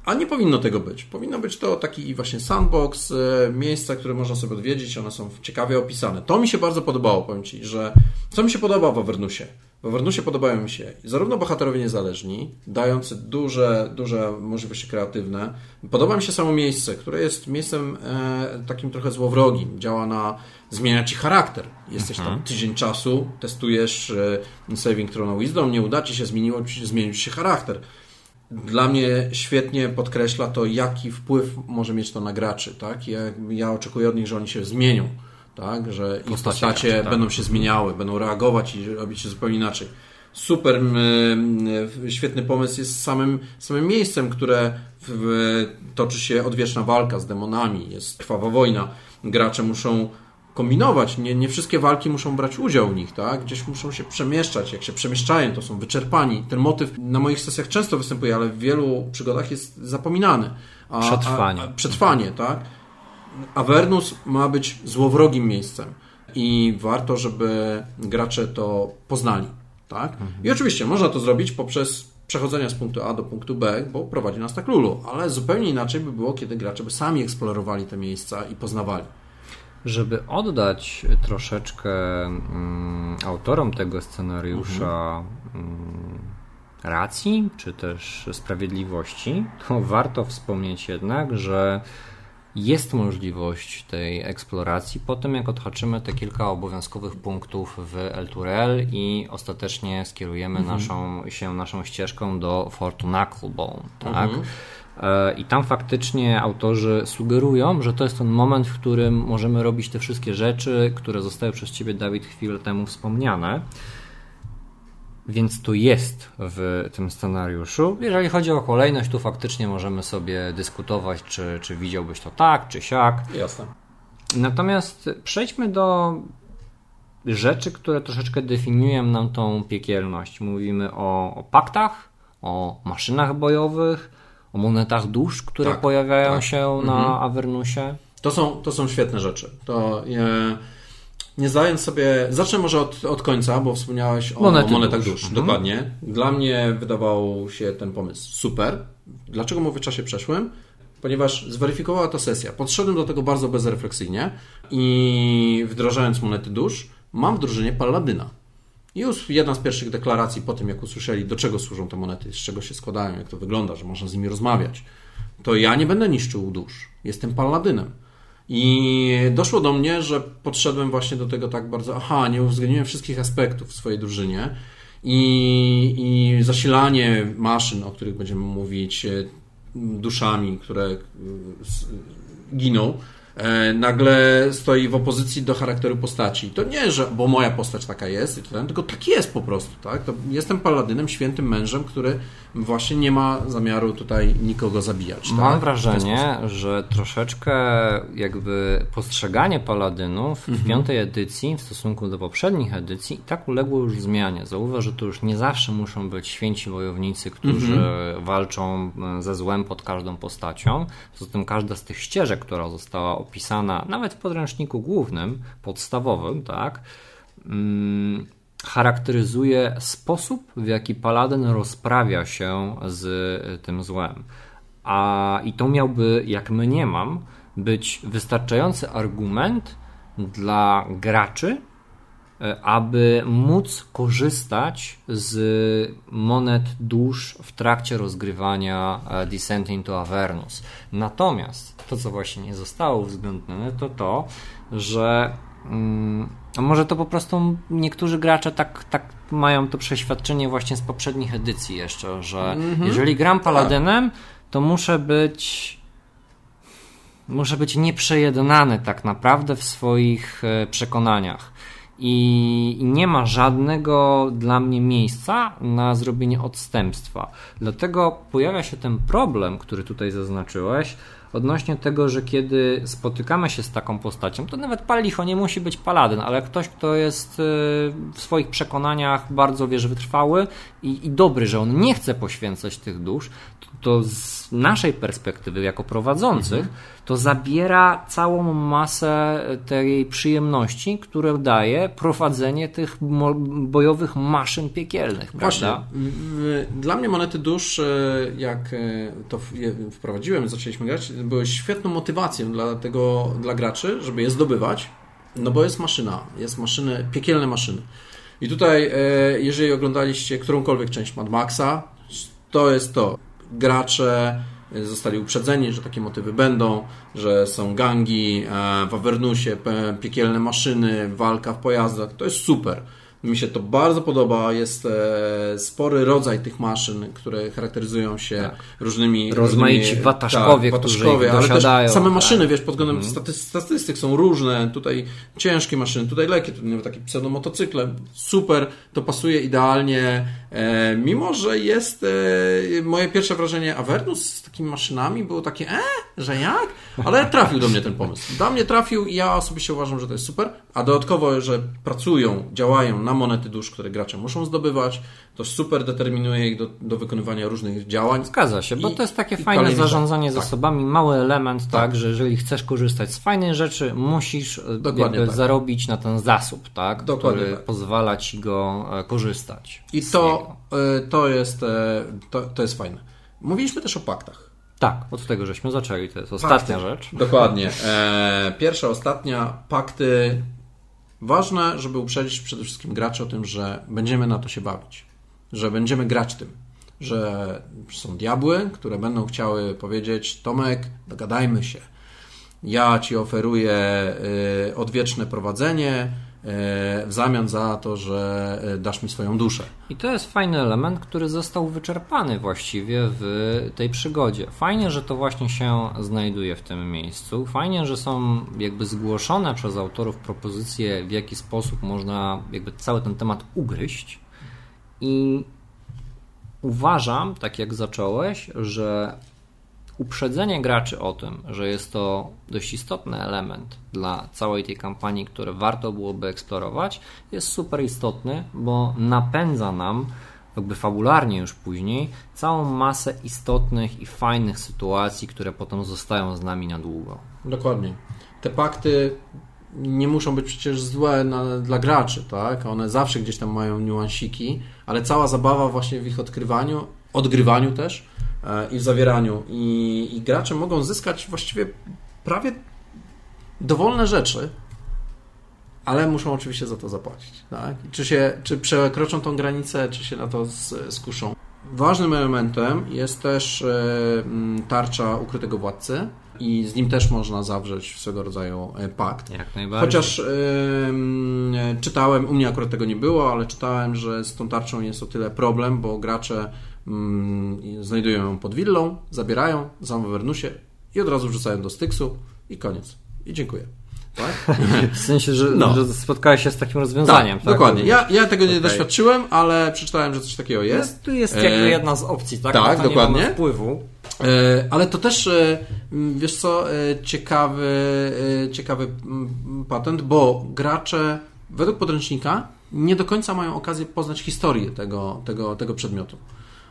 A nie powinno tego być. Powinno być to taki właśnie sandbox, e, miejsca, które można sobie odwiedzić, one są ciekawie opisane. To mi się bardzo podobało, powiem Ci, że co mi się podoba w Avernusie? W Avernusie podobają mi się zarówno bohaterowie niezależni, dający duże, duże możliwości kreatywne. Podoba mi się samo miejsce, które jest miejscem e, takim trochę złowrogim. Działa na zmienia Ci charakter. Jesteś mhm. tam tydzień czasu, testujesz e, saving throw wisdom, nie uda Ci się, zmieniło, zmienił Ci się charakter dla mnie świetnie podkreśla to, jaki wpływ może mieć to na graczy. Tak? Ja, ja oczekuję od nich, że oni się zmienią, tak? że ich postacie tak. będą się zmieniały, będą reagować i robić się zupełnie inaczej. Super świetny pomysł jest samym, samym miejscem, które w, toczy się odwieczna walka z demonami, jest krwawa wojna. Gracze muszą kombinować. Nie, nie wszystkie walki muszą brać udział w nich, tak? Gdzieś muszą się przemieszczać. Jak się przemieszczają, to są wyczerpani. Ten motyw na moich sesjach często występuje, ale w wielu przygodach jest zapominany. A, przetrwanie. A, a, przetrwanie, tak? Avernus ma być złowrogim miejscem i warto, żeby gracze to poznali, tak? Mhm. I oczywiście można to zrobić poprzez przechodzenia z punktu A do punktu B, bo prowadzi nas tak Lulu, ale zupełnie inaczej by było, kiedy gracze by sami eksplorowali te miejsca i poznawali. Żeby oddać troszeczkę mm, autorom tego scenariusza mhm. mm, racji, czy też sprawiedliwości, to warto wspomnieć jednak, że jest możliwość tej eksploracji po tym, jak odhaczymy te kilka obowiązkowych punktów w El Turel i ostatecznie skierujemy mhm. naszą, się naszą ścieżką do Fortu Knucklebone. Tak? Mhm. E, I tam faktycznie autorzy sugerują, że to jest ten moment, w którym możemy robić te wszystkie rzeczy, które zostały przez Ciebie, Dawid, chwilę temu wspomniane. Więc to jest w tym scenariuszu. Jeżeli chodzi o kolejność, tu faktycznie możemy sobie dyskutować, czy, czy widziałbyś to tak, czy siak. Jasne. Natomiast przejdźmy do rzeczy, które troszeczkę definiują nam tą piekielność. Mówimy o, o paktach, o maszynach bojowych, o monetach dusz, które Tak, pojawiają tak. się na Avernusie. To są, to są świetne rzeczy. To e, nie zdając sobie. Zacznę może od, od końca, bo wspomniałeś o Monety monetach dusz. dusz. Mhm. Dokładnie. Dla mnie wydawał się ten pomysł super. Dlaczego mówię w czasie przeszłym? Ponieważ zweryfikowała to sesja. Podszedłem do tego bardzo bezrefleksyjnie i wdrażając monety dusz, mam w drużynie Palladyna. I już jedna z pierwszych deklaracji po tym, jak usłyszeli, do czego służą te monety, z czego się składają, jak to wygląda, że można z nimi rozmawiać, to ja nie będę niszczył dusz. Jestem Palladynem. I doszło do mnie, że podszedłem właśnie do tego tak bardzo, aha, nie uwzględniłem wszystkich aspektów w swojej drużynie. I, i zasilanie maszyn, o których będziemy mówić, e, duszami, które e, giną, nagle stoi w opozycji do charakteru postaci. To nie, że bo moja postać taka jest, i to ten, tylko tak jest po prostu. Tak? To jestem paladynem, świętym mężem, który właśnie nie ma zamiaru tutaj nikogo zabijać. Mam tak? Wrażenie, że troszeczkę jakby postrzeganie paladynów Mhm. w piątej edycji w stosunku do poprzednich edycji i tak uległo już zmianie. Zauważ, że to już nie zawsze muszą być święci wojownicy, którzy Mhm. walczą e, ze złem pod każdą postacią. Poza tym każda z tych ścieżek, która została opisana nawet w podręczniku głównym, podstawowym, tak, mm, charakteryzuje sposób, w jaki paladyn rozprawia się z y, tym złem. A i to miałby, jak mniemam, być wystarczający argument dla graczy, aby móc korzystać z monet dusz w trakcie rozgrywania e, Descent into Avernus. Natomiast to, co właśnie nie zostało uwzględnione, to to, że mm, może to po prostu niektórzy gracze tak, tak mają to przeświadczenie właśnie z poprzednich edycji jeszcze, że jeżeli gram paladynem, to muszę być muszę być nieprzejednany tak naprawdę w swoich e, przekonaniach. I nie ma żadnego dla mnie miejsca na zrobienie odstępstwa. Dlatego pojawia się ten problem, który tutaj zaznaczyłeś, odnośnie tego, że kiedy spotykamy się z taką postacią, to nawet palicho nie musi być paladyn, ale ktoś, kto jest e, w swoich przekonaniach bardzo, wiesz, wytrwały i, i dobry, że on nie chce poświęcać tych dusz, to, to z naszej perspektywy, jako prowadzących, to zabiera całą masę tej przyjemności, które daje prowadzenie tych bojowych maszyn piekielnych, Właśnie. prawda? Dla mnie monety dusz, e, jak e, to wprowadziłem, zaczęliśmy grać, były świetną motywacją dla tego, dla graczy, żeby je zdobywać, no bo jest maszyna, jest maszyny, piekielne maszyny. I tutaj, e, jeżeli oglądaliście którąkolwiek część Mad Maxa, to jest to. Gracze e, zostali uprzedzeni, że takie motywy będą, że są gangi e, w Avernusie, pe- piekielne maszyny, walka w pojazdach. To jest super. Mi się to bardzo podoba. Jest e, spory rodzaj tych maszyn, które charakteryzują się różnymi. Rozmaici różnymi, watażkowie, tak, ich ale dosiadają, też same tak. maszyny, wiesz, pod względem staty- statystyk są różne. Tutaj ciężkie maszyny, tutaj lekkie, tutaj nawet takie pseudomotocykle. Super, to pasuje idealnie. E, mimo, że jest e, moje pierwsze wrażenie Avernus takimi maszynami było takie, e, że jak? Ale trafił do mnie ten pomysł. Do mnie trafił i ja osobiście uważam, że to jest super. A dodatkowo, że pracują, działają na monety dusz, które gracze muszą zdobywać, to super determinuje ich do, do wykonywania różnych działań. Zgadza się, bo I- to jest takie fajne zarządzanie tak. zasobami, mały element, tak. że jeżeli chcesz korzystać z fajnej rzeczy, musisz e, Dokładnie tak. zarobić na ten zasób, tak, Dokładnie który tak. pozwala ci go e, korzystać. I to, niego. e, to, jest, to, to jest fajne. Mówiliśmy też o paktach. Tak, od tego żeśmy zaczęli, to jest ostatnia rzecz. Dokładnie. E, pierwsza, ostatnia, pakty. Ważne, żeby uprzedzić przede wszystkim graczy o tym, że będziemy na to się bawić, że będziemy grać tym, że są diabły, które będą chciały powiedzieć: Tomek, dogadajmy się. Ja ci oferuję y, odwieczne prowadzenie, w zamian za to, że dasz mi swoją duszę. I to jest fajny element, który został wyczerpany właściwie w tej przygodzie. Fajnie, że to właśnie się znajduje w tym miejscu. Fajnie, że są jakby zgłoszone przez autorów propozycje, w jaki sposób można jakby cały ten temat ugryźć. I uważam, tak jak zacząłeś, że uprzedzenie graczy o tym, że jest to dość istotny element dla całej tej kampanii, który warto byłoby eksplorować, jest super istotny, bo napędza nam jakby fabularnie już później całą masę istotnych i fajnych sytuacji, które potem zostają z nami na długo. Dokładnie. Te pakty nie muszą być przecież złe na, dla graczy, tak? One zawsze gdzieś tam mają niuansiki, ale cała zabawa właśnie w ich odkrywaniu, odgrywaniu też e, i w zawieraniu. I, I gracze mogą zyskać właściwie prawie dowolne rzeczy, ale muszą oczywiście za to zapłacić. Tak? Czy, się, czy przekroczą tą granicę, czy się na to skuszą. Ważnym elementem jest też e, tarcza ukrytego władcy i z nim też można zawrzeć swego rodzaju e, pakt. Jak najbardziej. Chociaż czytałem, u mnie akurat tego nie było, ale czytałem, że z tą tarczą jest o tyle problem, bo gracze znajdują ją pod willą, zabierają, za w Wernusie i od razu wrzucają do Styksu i koniec. I dziękuję. Tak? W sensie, że, no. że spotkałeś się z takim rozwiązaniem. Tak, tak? dokładnie. Ja, ja tego nie okay. doświadczyłem, ale przeczytałem, że coś takiego jest. No, tu jest jakby e, jedna z opcji, tak? Tak, dokładnie. Nie wpływu. E, ale to też, e, wiesz co, ciekawy, ciekawy patent, bo gracze według podręcznika nie do końca mają okazję poznać historię tego, tego, tego przedmiotu.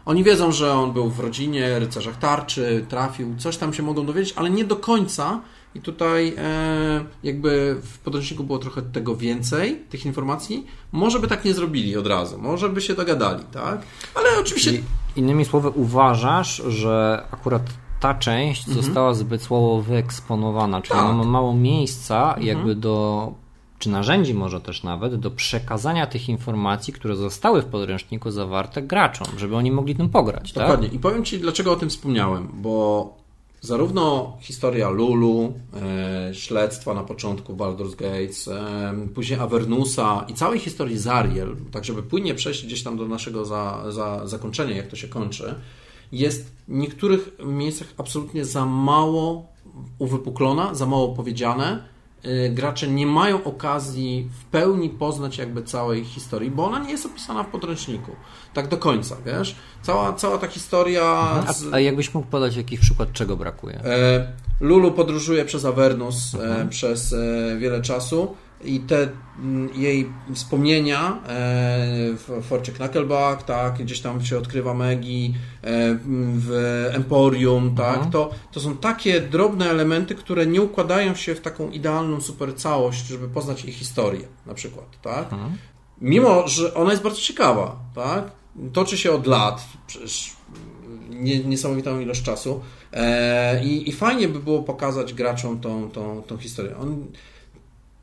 Oni wiedzą, że on był w rodzinie, rycerzach tarczy, trafił, coś tam się mogą dowiedzieć, ale nie do końca i tutaj e, jakby w podręczniku było trochę tego więcej, tych informacji. Może by tak nie zrobili od razu, może by się dogadali, tak? Ale oczywiście... Czyli innymi słowy, uważasz, że akurat ta część mhm. została zbyt słabo wyeksponowana, czyli tak. ma mało miejsca mhm. jakby do czy narzędzi może też nawet do przekazania tych informacji, które zostały w podręczniku zawarte graczom, żeby oni mogli tym pograć. Tak? Dokładnie. Tak? I powiem Ci, dlaczego o tym wspomniałem, bo zarówno historia Lulu, e, śledztwa na początku Baldur's Gates, e, później Avernusa i całej historii Zariel, tak żeby płynnie przejść gdzieś tam do naszego za, za, zakończenia, jak to się kończy, jest w niektórych miejscach absolutnie za mało uwypuklona, za mało powiedziane, gracze nie mają okazji w pełni poznać jakby całej historii, bo ona nie jest opisana w podręczniku. Tak do końca, wiesz? Cała, cała ta historia... Z... A, a jakbyś mógł podać jakiś przykład, czego brakuje? E, Lulu podróżuje przez Avernus e, mhm. przez e, wiele czasu i te mm, jej wspomnienia e, w Forcie Knuckleback, tak, gdzieś tam się odkrywa Megi, e, w Emporium, tak, mhm. to, to są takie drobne elementy, które nie układają się w taką idealną super całość, żeby poznać ich historię, na przykład, tak. Mhm. Mimo, że ona jest bardzo ciekawa, tak, toczy się od lat, przecież niesamowitą ilość czasu e, i, i fajnie by było pokazać graczom tą, tą, tą historię. On,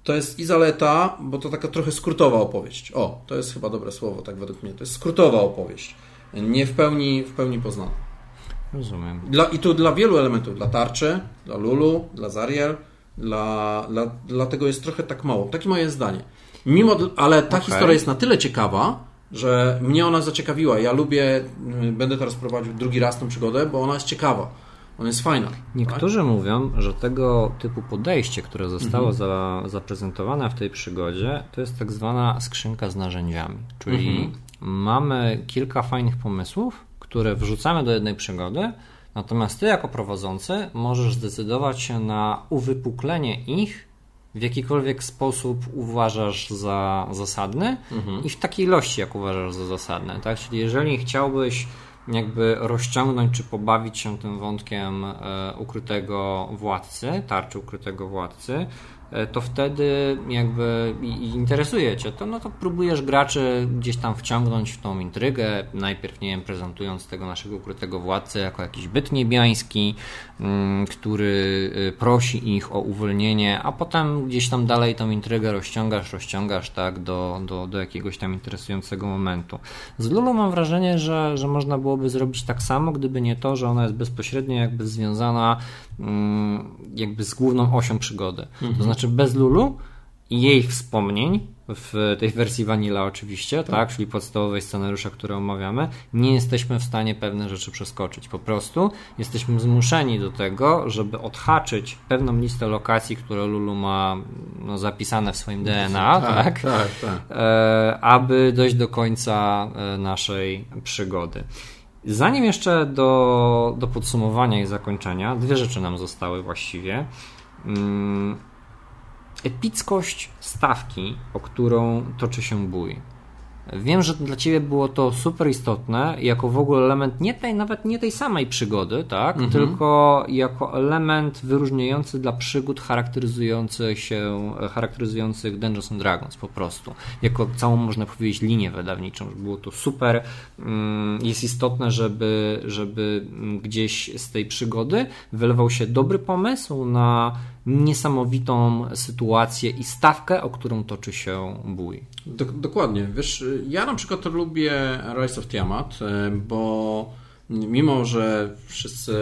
to jest i zaleta, bo to taka trochę skrótowa opowieść. O, to jest chyba dobre słowo, tak według mnie. To jest skrótowa opowieść. Nie w pełni, w pełni poznana. Rozumiem. Dla, I tu dla wielu elementów. Dla tarczy, dla Lulu, dla Zariel, dla, dla, dlatego jest trochę tak mało. Takie moje zdanie. Mimo, ale ta okay. historia jest na tyle ciekawa, że mnie ona zaciekawiła. Ja lubię, y, będę teraz prowadził drugi raz tę przygodę, bo ona jest ciekawa. Ona jest fajna. Niektórzy tak? mówią, że tego typu podejście, które zostało mhm. za, zaprezentowane w tej przygodzie, to jest tak zwana skrzynka z narzędziami. Czyli mhm. mamy kilka fajnych pomysłów, które wrzucamy do jednej przygody, natomiast ty jako prowadzący możesz zdecydować się na uwypuklenie ich w jakikolwiek sposób uważasz za zasadny mhm. i w takiej ilości, jak uważasz za zasadne. Tak? Czyli jeżeli chciałbyś jakby rozciągnąć czy pobawić się tym wątkiem e, ukrytego władcy, tarczy ukrytego władcy, to wtedy jakby interesuje Cię to, no to próbujesz graczy gdzieś tam wciągnąć w tą intrygę, najpierw, nie wiem, prezentując tego naszego ukrytego władcę jako jakiś byt niebiański, mm, który y, prosi ich o uwolnienie, a potem gdzieś tam dalej tą intrygę rozciągasz, rozciągasz tak do, do, do jakiegoś tam interesującego momentu. Z Lulu mam wrażenie, że, że można byłoby zrobić tak samo, gdyby nie to, że ona jest bezpośrednio jakby związana jakby z główną osią przygody. Mhm. To znaczy bez Lulu i jej wspomnień w tej wersji Vanilla oczywiście, tak. tak, czyli podstawowej scenariusza, które omawiamy, nie jesteśmy w stanie pewne rzeczy przeskoczyć. Po prostu jesteśmy zmuszeni do tego, żeby odhaczyć pewną listę lokacji, które Lulu ma no, zapisane w swoim DNA, tak, tak, tak, tak. E, aby dojść do końca e, naszej przygody. Zanim jeszcze do, do podsumowania i zakończenia, dwie rzeczy nam zostały właściwie. Mm, epickość stawki, o którą toczy się bój. Wiem, że dla Ciebie było to super istotne, jako w ogóle element nie tej, nawet nie tej samej przygody, tak? Mhm. Tylko jako element wyróżniający dla przygód charakteryzujących się, charakteryzujących Dungeons and Dragons po prostu. Jako całą, można powiedzieć, linię wydawniczą. Było to super. Mm, jest istotne, żeby, żeby gdzieś z tej przygody wylewał się dobry pomysł na niesamowitą sytuację i stawkę, o którą toczy się bój. dokładnie. Wiesz, ja na przykład lubię Rise of Tiamat, e, bo mimo, że wszyscy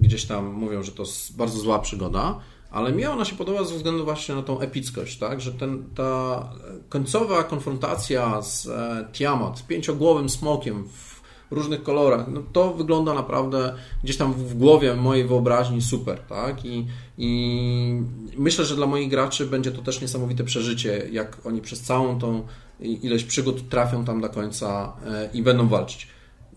gdzieś tam mówią, że to bardzo zła przygoda, ale mi ona się podoba ze względu właśnie na tą epickość, tak? że ten, ta końcowa konfrontacja z e, Tiamat, z pięciogłowym smokiem w różnych kolorach. No to wygląda naprawdę gdzieś tam w głowie mojej wyobraźni super, tak? I, I myślę, że dla moich graczy będzie to też niesamowite przeżycie, jak oni przez całą tą ilość przygód trafią tam do końca e, i będą walczyć.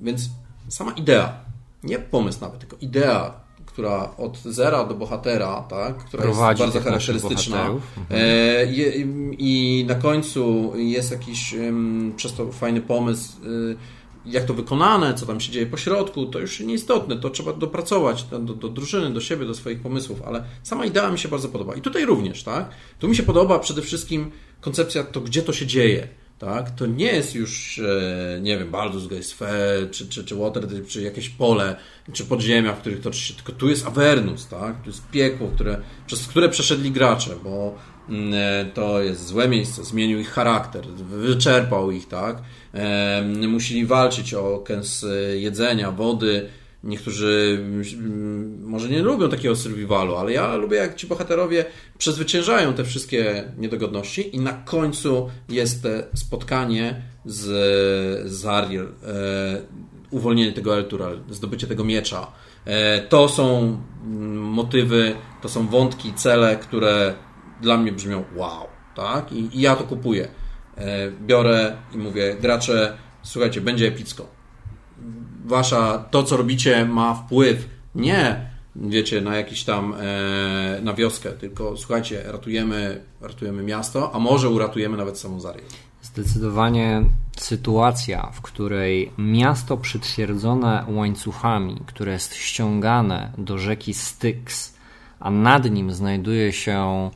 Więc sama idea, nie pomysł nawet, tylko idea która od zera do bohatera, tak, która Prowadzi jest bardzo charakterystyczna. Mhm. I na końcu jest jakiś przez to fajny pomysł y, jak to wykonane, co tam się dzieje po środku, to już nieistotne, to trzeba dopracować do, do, drużyny, do siebie, do swoich pomysłów, ale sama idea mi się bardzo podoba. I tutaj również, tak? Tu mi się podoba przede wszystkim koncepcja to, gdzie to się dzieje. Tak? To nie jest już, e, nie wiem, Baldur's Gate Sphere, czy, czy, czy Waterdeep, czy jakieś pole, czy podziemia, w których toczy się, tylko tu jest Avernus, tak? Tu jest piekło, które, przez które przeszedli gracze, bo to jest złe miejsce, zmienił ich charakter, wyczerpał ich, tak? Musieli walczyć o kęs jedzenia, wody. Niektórzy mm, może nie lubią takiego survivalu, ale ja lubię, jak ci bohaterowie przezwyciężają te wszystkie niedogodności i na końcu jest spotkanie z, z Ariel, e, uwolnienie tego Eltural, zdobycie tego miecza. E, to są mm, motywy, to są wątki, cele, które dla mnie brzmią wow, tak? I, i ja to kupuję. E, biorę i mówię, gracze, słuchajcie, będzie epicko. Wasza, to co robicie ma wpływ nie, wiecie, na jakiś tam, e, na wioskę, tylko słuchajcie, ratujemy, ratujemy miasto, a może uratujemy nawet samą Zarię. Zdecydowanie sytuacja, w której miasto przytwierdzone łańcuchami, które jest ściągane do rzeki Styx, a nad nim znajduje się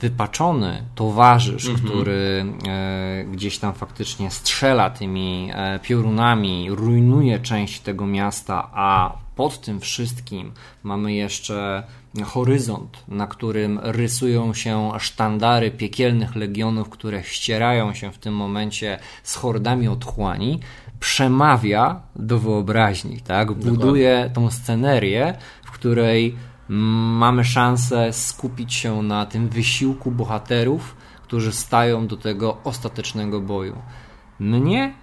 wypaczony towarzysz, mhm. który e, gdzieś tam faktycznie strzela tymi e, piorunami, rujnuje część tego miasta, a pod tym wszystkim mamy jeszcze horyzont, na którym rysują się sztandary piekielnych legionów, które ścierają się w tym momencie z hordami otchłani, przemawia do wyobraźni, tak? Buduje tą scenerię, w której mamy szansę skupić się na tym wysiłku bohaterów, którzy stają do tego ostatecznego boju. Mnie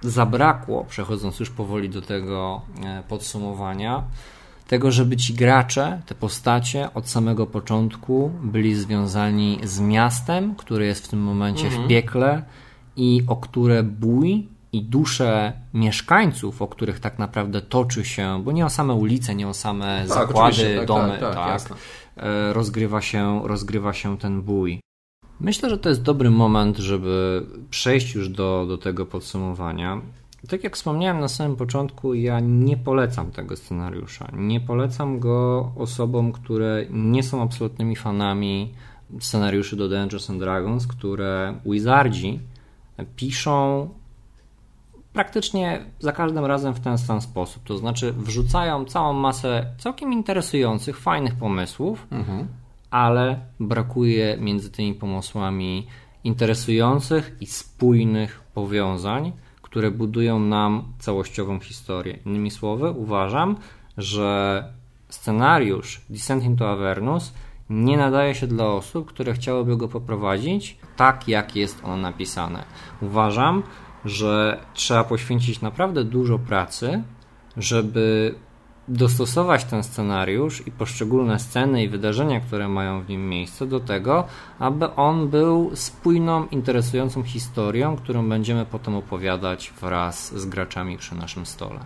zabrakło, przechodząc już powoli do tego e, podsumowania, tego, żeby ci gracze, te postacie od samego początku byli związani z miastem, które jest w tym momencie mhm. w piekle i o które bój i dusze mieszkańców, o których tak naprawdę toczy się, bo nie o same ulice, nie o same tak, zakłady, tak, domy, tak, tak, tak rozgrywa, się, rozgrywa się ten bój. Myślę, że to jest dobry moment, żeby przejść już do, do tego podsumowania. Tak jak wspomniałem na samym początku, ja nie polecam tego scenariusza. Nie polecam go osobom, które nie są absolutnymi fanami scenariuszy do Dungeons and Dragons, które Wizardzi piszą praktycznie za każdym razem w ten sam sposób. To znaczy, wrzucają całą masę całkiem interesujących, fajnych pomysłów, mhm. ale brakuje między tymi pomysłami interesujących i spójnych powiązań, które budują nam całościową historię. Innymi słowy, uważam, że scenariusz Descent into Avernus nie nadaje się dla osób, które chciałyby go poprowadzić tak, jak jest ono napisane. Uważam, że trzeba poświęcić naprawdę dużo pracy, żeby dostosować ten scenariusz i poszczególne sceny i wydarzenia, które mają w nim miejsce, do tego, aby on był spójną, interesującą historią, którą będziemy potem opowiadać wraz z graczami przy naszym stole.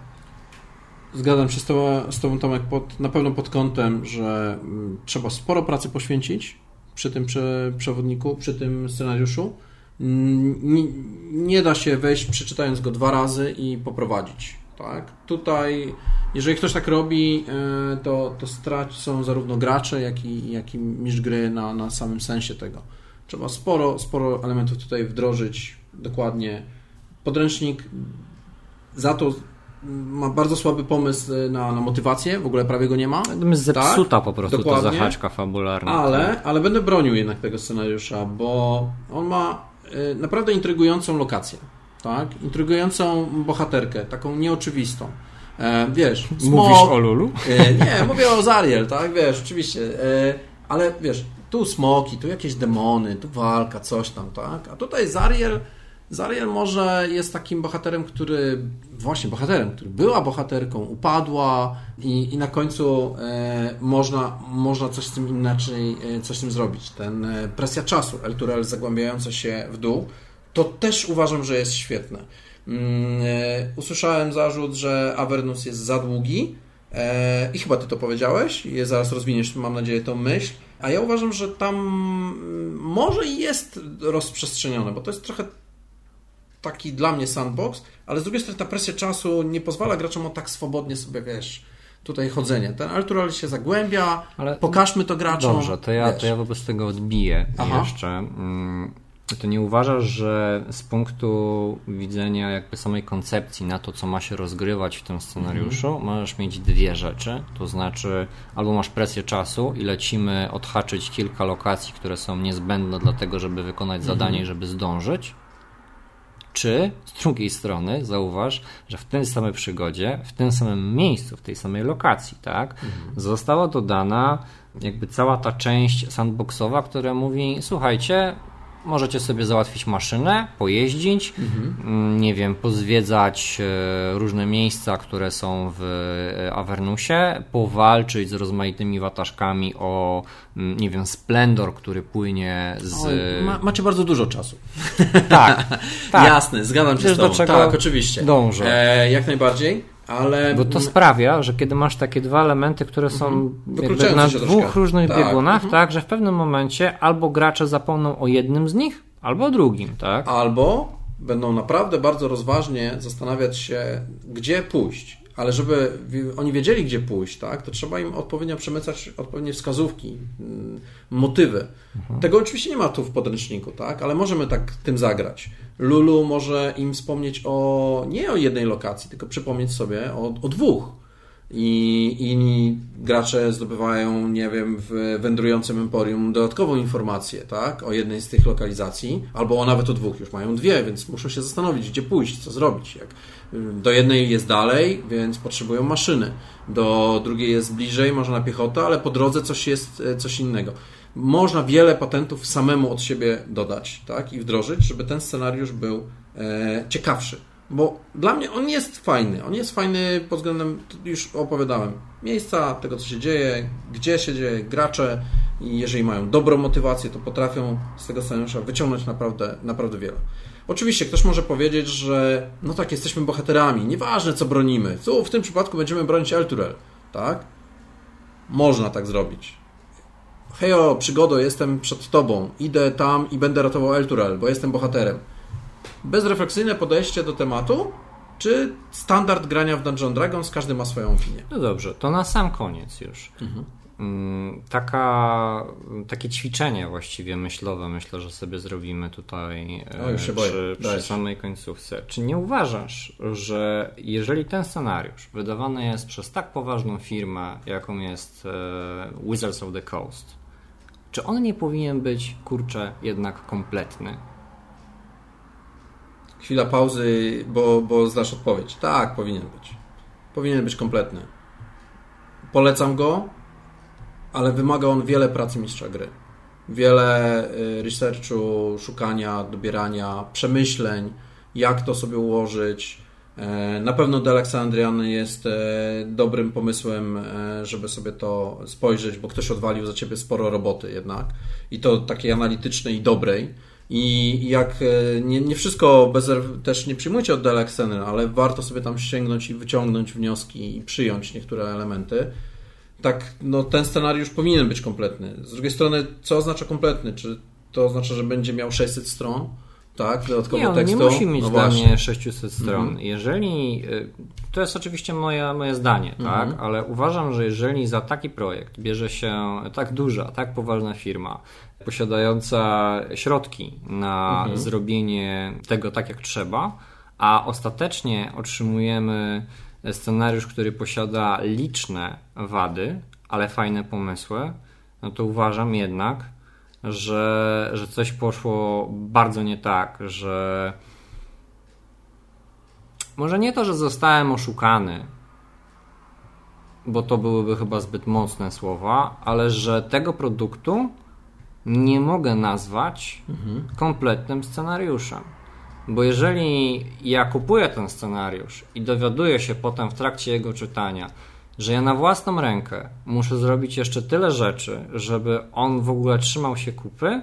Zgadzam się z Tobą, z tobą Tomek, pod, na pewno pod kątem, że mm, trzeba sporo pracy poświęcić przy tym przewodniku, przy tym scenariuszu. Mm, nie, nie da się wejść przeczytając go dwa razy i poprowadzić. Tak? Tutaj, jeżeli ktoś tak robi, e, to, to stracą zarówno gracze, jak i, jak i mistrz gry na, na samym sensie tego. Trzeba sporo, sporo elementów tutaj wdrożyć dokładnie. Podręcznik za to ma bardzo słaby pomysł e, na, na motywację, w ogóle prawie go nie ma. Zepsuta tak? po prostu Dokładnie. to zahaczka fabularna. Ale, ale będę bronił jednak tego scenariusza, bo on ma naprawdę intrygującą lokację. Tak? Intrygującą bohaterkę, taką nieoczywistą. E, wiesz, smok, Mówisz o Lulu? E, nie, mówię o Zariel, tak? Wiesz, oczywiście. E, ale wiesz, tu smoki, tu jakieś demony, tu walka, coś tam, tak? A tutaj Zariel Zariel może jest takim bohaterem, który, właśnie bohaterem, który była bohaterką, upadła i, i na końcu e, można, można coś z tym inaczej, e, coś z tym zrobić. Ten e, presja czasu, Elturel zagłębiająca się w dół, to też uważam, że jest świetne. Mm, e, usłyszałem zarzut, że Avernus jest za długi e, i chyba ty to powiedziałeś, je zaraz rozwiniesz, mam nadzieję, tą myśl. A ja uważam, że tam mm, może jest rozprzestrzenione, bo to jest trochę taki dla mnie sandbox, ale z drugiej strony ta presja czasu nie pozwala graczom o tak swobodnie sobie, wiesz, tutaj chodzenie. Ten Altural się zagłębia, ale pokażmy to graczom. Dobrze, to ja, to ja wobec tego odbiję Aha. jeszcze. Mm, to nie uważasz, że z punktu widzenia jakby samej koncepcji na to, co ma się rozgrywać w tym scenariuszu, mhm. możesz mieć dwie rzeczy. To znaczy, albo masz presję czasu i lecimy odhaczyć kilka lokacji, które są niezbędne do tego, żeby wykonać mhm. zadanie, żeby zdążyć, czy z drugiej strony zauważ, że w tej samej przygodzie, w tym samym miejscu, w tej samej lokacji, tak, mhm. została dodana jakby cała ta część sandboxowa, która mówi: Słuchajcie, Możecie sobie załatwić maszynę, pojeździć, mhm. Nie wiem, pozwiedzać e, różne miejsca, które są w e, Avernusie, powalczyć z rozmaitymi wataszkami o, mm, nie wiem, splendor, który płynie z... Oj, ma, macie bardzo dużo czasu. Tak, tak. Jasne, zgadzam się Wiesz, z tobą. Do czego tak, oczywiście. Dążę. E, jak najbardziej. Ale... Bo to sprawia, że kiedy masz takie dwa elementy, które są mhm. na dwóch różnych tak. biegunach, mhm. tak, że w pewnym momencie albo gracze zapomną o jednym z nich, albo o drugim, tak? Albo będą naprawdę bardzo rozważnie zastanawiać się, gdzie pójść ale żeby oni wiedzieli, gdzie pójść, tak, to trzeba im odpowiednio przemycać odpowiednie wskazówki, mm, motywy. Mhm. Tego oczywiście nie ma tu w podręczniku, tak, ale możemy tak tym zagrać. Lulu może im wspomnieć o nie o jednej lokacji, tylko przypomnieć sobie o, o dwóch i inni gracze zdobywają, nie wiem, w wędrującym emporium dodatkową informację, tak, o jednej z tych lokalizacji, albo nawet o dwóch, już mają dwie, więc muszą się zastanowić, gdzie pójść, co zrobić. Jak do jednej jest dalej, więc potrzebują maszyny, do drugiej jest bliżej, może na piechotę, ale po drodze coś jest, e, coś innego. Można wiele patentów samemu od siebie dodać, tak, i wdrożyć, żeby ten scenariusz był e, ciekawszy bo dla mnie on jest fajny. On jest fajny pod względem, już opowiadałem, miejsca, tego co się dzieje, gdzie się dzieje, gracze i jeżeli mają dobrą motywację, to potrafią z tego scenariusza wyciągnąć naprawdę, naprawdę wiele. Oczywiście ktoś może powiedzieć, że no tak, jesteśmy bohaterami, nieważne co bronimy. Tu w tym przypadku będziemy bronić Elturel, tak? Można tak zrobić. Hejo, przygodo, jestem przed tobą, idę tam i będę ratował Elturel, bo jestem bohaterem bezrefleksyjne podejście do tematu, czy standard grania w Dungeon Dragons, każdy ma swoją opinię. No dobrze, to na sam koniec już. Mhm. Mm, taka, takie ćwiczenie właściwie myślowe myślę, że sobie zrobimy tutaj o, przy, przy samej końcówce. Czy nie uważasz, że jeżeli ten scenariusz wydawany jest przez tak poważną firmę, jaką jest e, Wizards of the Coast, czy on nie powinien być, kurczę, jednak kompletny? Chwila pauzy, bo, bo znasz odpowiedź. Tak, powinien być. Powinien być kompletny. Polecam go. ale wymaga on wiele pracy mistrza gry. Wiele y, researchu, szukania, dobierania, przemyśleń, jak to sobie ułożyć. E, na pewno The Alexandrian jest e, dobrym pomysłem, e, żeby sobie to spojrzeć, bo ktoś odwalił za ciebie sporo roboty jednak i to takiej analitycznej i dobrej. I jak nie, nie wszystko bez, też nie przyjmujcie od Alexandrian, ale warto sobie tam sięgnąć i wyciągnąć wnioski i przyjąć niektóre elementy tak, no ten scenariusz powinien być kompletny. Z drugiej strony, co oznacza kompletny? Czy to oznacza, że będzie miał 600 stron? Tak, dodatkowo nie, on tekstu. nie musi mieć no dla mnie 600 stron. Mhm. Jeżeli, y, to jest oczywiście moje, moje zdanie, mhm. tak, ale uważam, że jeżeli za taki projekt bierze się tak duża, tak poważna firma, posiadająca środki na mhm. zrobienie tego tak jak trzeba, a ostatecznie otrzymujemy scenariusz, który posiada liczne wady, ale fajne pomysły, no to uważam jednak, że, że coś poszło bardzo nie tak, że może nie to, że zostałem oszukany, bo to byłyby chyba zbyt mocne słowa, ale że tego produktu nie mogę nazwać mhm. kompletnym scenariuszem. Bo jeżeli ja kupuję ten scenariusz i dowiaduję się potem w trakcie jego czytania, że ja na własną rękę muszę zrobić jeszcze tyle rzeczy, żeby on w ogóle trzymał się kupy,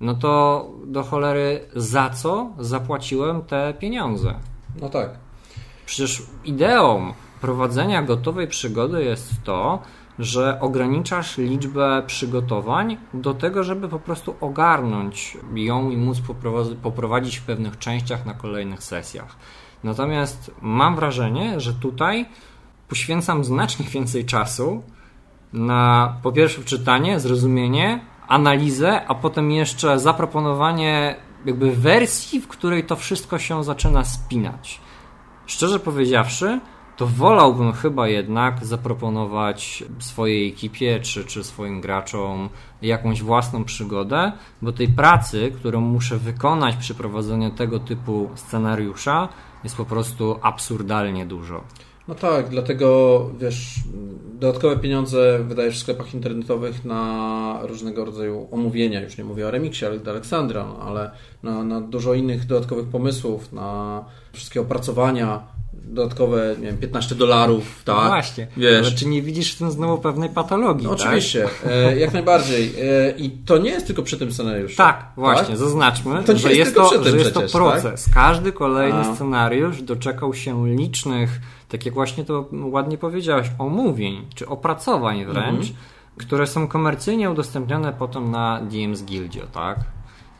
no to do cholery za co zapłaciłem te pieniądze? No tak. Przecież ideą prowadzenia gotowej przygody jest to, że ograniczasz liczbę przygotowań do tego, żeby po prostu ogarnąć ją i móc poprowadzić w pewnych częściach na kolejnych sesjach. Natomiast mam wrażenie, że tutaj poświęcam znacznie więcej czasu na po pierwsze czytanie, zrozumienie, analizę, a potem jeszcze zaproponowanie jakby wersji, w której to wszystko się zaczyna spinać. Szczerze powiedziawszy, to wolałbym chyba jednak zaproponować swojej ekipie czy, czy swoim graczom jakąś własną przygodę, bo tej pracy, którą muszę wykonać przy prowadzeniu tego typu scenariusza, jest po prostu absurdalnie dużo. No tak, dlatego wiesz, dodatkowe pieniądze wydajesz w sklepach internetowych na różnego rodzaju omówienia, już nie mówię o remiksie Aleksandra, no, ale na, na dużo innych dodatkowych pomysłów, na wszystkie opracowania, dodatkowe, nie wiem, 15 dolarów, tak? No właśnie, wiesz. ale czy nie widzisz w tym znowu pewnej patologii, no, tak? Oczywiście, e, jak najbardziej. E, I to nie jest tylko przy tym scenariuszu. Tak, właśnie, tak? zaznaczmy, to że, jest to, że jest to tak? proces. Tak? Każdy kolejny A. scenariusz doczekał się licznych, tak jak właśnie to ładnie powiedziałeś, omówień, czy opracowań wręcz, mhm. które są komercyjnie udostępnione potem na DMs Guildzie, tak?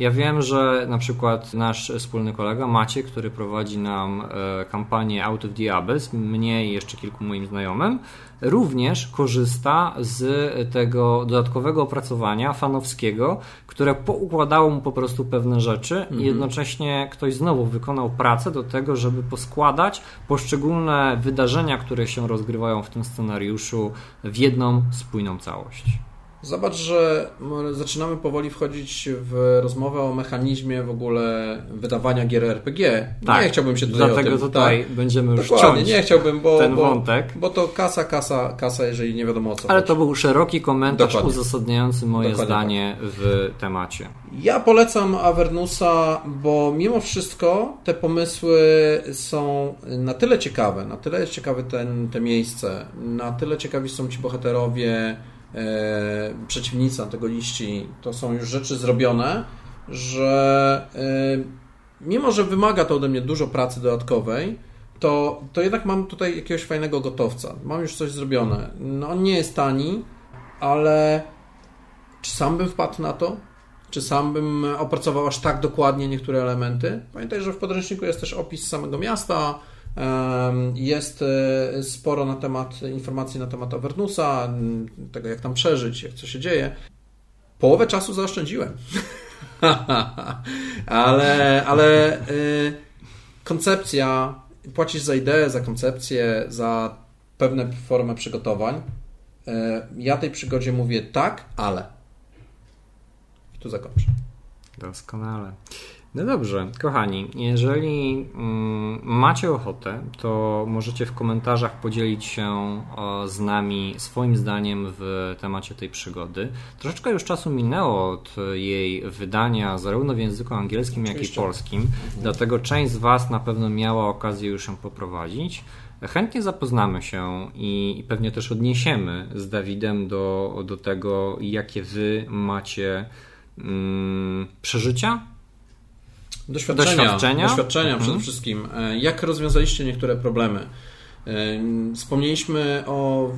Ja wiem, że na przykład nasz wspólny kolega Maciek, który prowadzi nam e, kampanię Out of the Abyss, mnie i jeszcze kilku moim znajomym, również korzysta z tego dodatkowego opracowania fanowskiego, które poukładało mu po prostu pewne rzeczy mhm. i jednocześnie ktoś znowu wykonał pracę do tego, żeby poskładać poszczególne wydarzenia, które się rozgrywają w tym scenariuszu w jedną spójną całość. Zobacz, że zaczynamy powoli wchodzić w rozmowę o mechanizmie w ogóle wydawania gier RPG. Tak, nie chciałbym się tutaj dlatego tym, tutaj tak, będziemy już Dokładnie, nie chciałbym, bo, ten bo, wątek. Bo to kasa, kasa, kasa, jeżeli nie wiadomo o co. Ale chodzi. to był szeroki komentarz Dokładnie. uzasadniający moje Dokładnie zdanie tak. w temacie. Ja polecam Avernusa, bo mimo wszystko te pomysły są na tyle ciekawe, na tyle jest ciekawe ten, te miejsce, na tyle ciekawi są ci bohaterowie, e, przeciwnicy, antagoniści, to są już rzeczy zrobione, że e, mimo, że wymaga to ode mnie dużo pracy dodatkowej, to, to jednak mam tutaj jakiegoś fajnego gotowca. Mam już coś zrobione. No, nie jest tani, ale czy sam bym wpadł na to? Czy sam bym opracował aż tak dokładnie niektóre elementy? Pamiętaj, że w podręczniku jest też opis samego miasta, jest e, sporo na temat informacji na temat Avernusa, tego jak tam przeżyć, jak co się dzieje. Połowę czasu zaoszczędziłem. ale ale e, koncepcja, płacisz za ideę, za koncepcję, za pewne formę przygotowań. E, ja tej przygodzie mówię tak, ale. I tu zakończę. Doskonale. No dobrze, kochani, jeżeli mm, macie ochotę, to możecie w komentarzach podzielić się z nami swoim zdaniem w temacie tej przygody. Troszeczkę już czasu minęło od jej wydania, zarówno w języku angielskim, jak i polskim, dlatego część z Was na pewno miała okazję już ją poprowadzić. Chętnie zapoznamy się i, i pewnie też odniesiemy z Dawidem do, do tego, jakie Wy macie mm, przeżycia Doświadczenia, Doświadczenia? doświadczenia Mhm. przede wszystkim. E, Jak rozwiązaliście niektóre problemy? E, Wspomnieliśmy o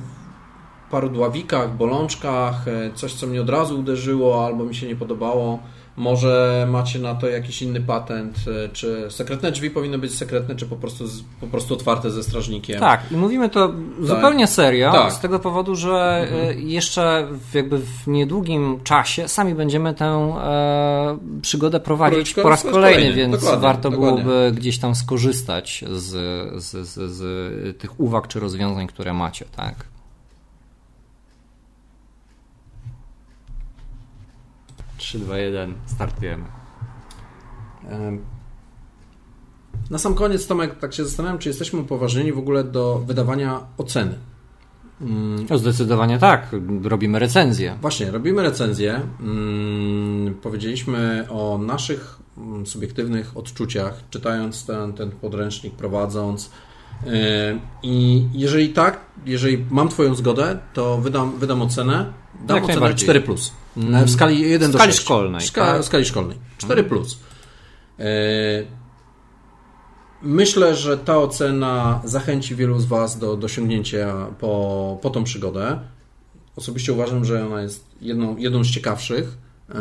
paru dławikach, bolączkach, e, coś co mnie od razu uderzyło albo mi się nie podobało. Może macie na to jakiś inny patent, e, czy sekretne drzwi powinny być sekretne, czy po prostu, po prostu otwarte ze strażnikiem. Tak, i mówimy to zupełnie serio, Tak. z tego powodu, że e, jeszcze w, jakby w niedługim czasie sami będziemy tę e, przygodę prowadzić Po raz kolejny, więc dokładnie, warto dokładnie. byłoby gdzieś tam skorzystać z, z, z, z tych uwag czy rozwiązań, które macie, tak? Trzy, dwa, jeden, startujemy. Na sam koniec, Tomek, tak się zastanawiam, czy jesteśmy upoważnieni w ogóle do wydawania oceny. No, zdecydowanie tak, robimy recenzję. Właśnie, robimy recenzję. Mm, powiedzieliśmy o naszych mm, subiektywnych odczuciach, czytając ten, ten podręcznik, prowadząc. Yy, I jeżeli tak, jeżeli mam Twoją zgodę, to wydam, wydam ocenę. Dam Jak ocenę najbardziej. 4. Plus. W skali 1 do skali 6. szkolnej, W ska, tak? w skali szkolnej. 4. Plus. Yy, Myślę, że ta ocena zachęci wielu z Was do, do sięgnięcia po, po tą przygodę. Osobiście uważam, że ona jest jedną, jedną z ciekawszych e,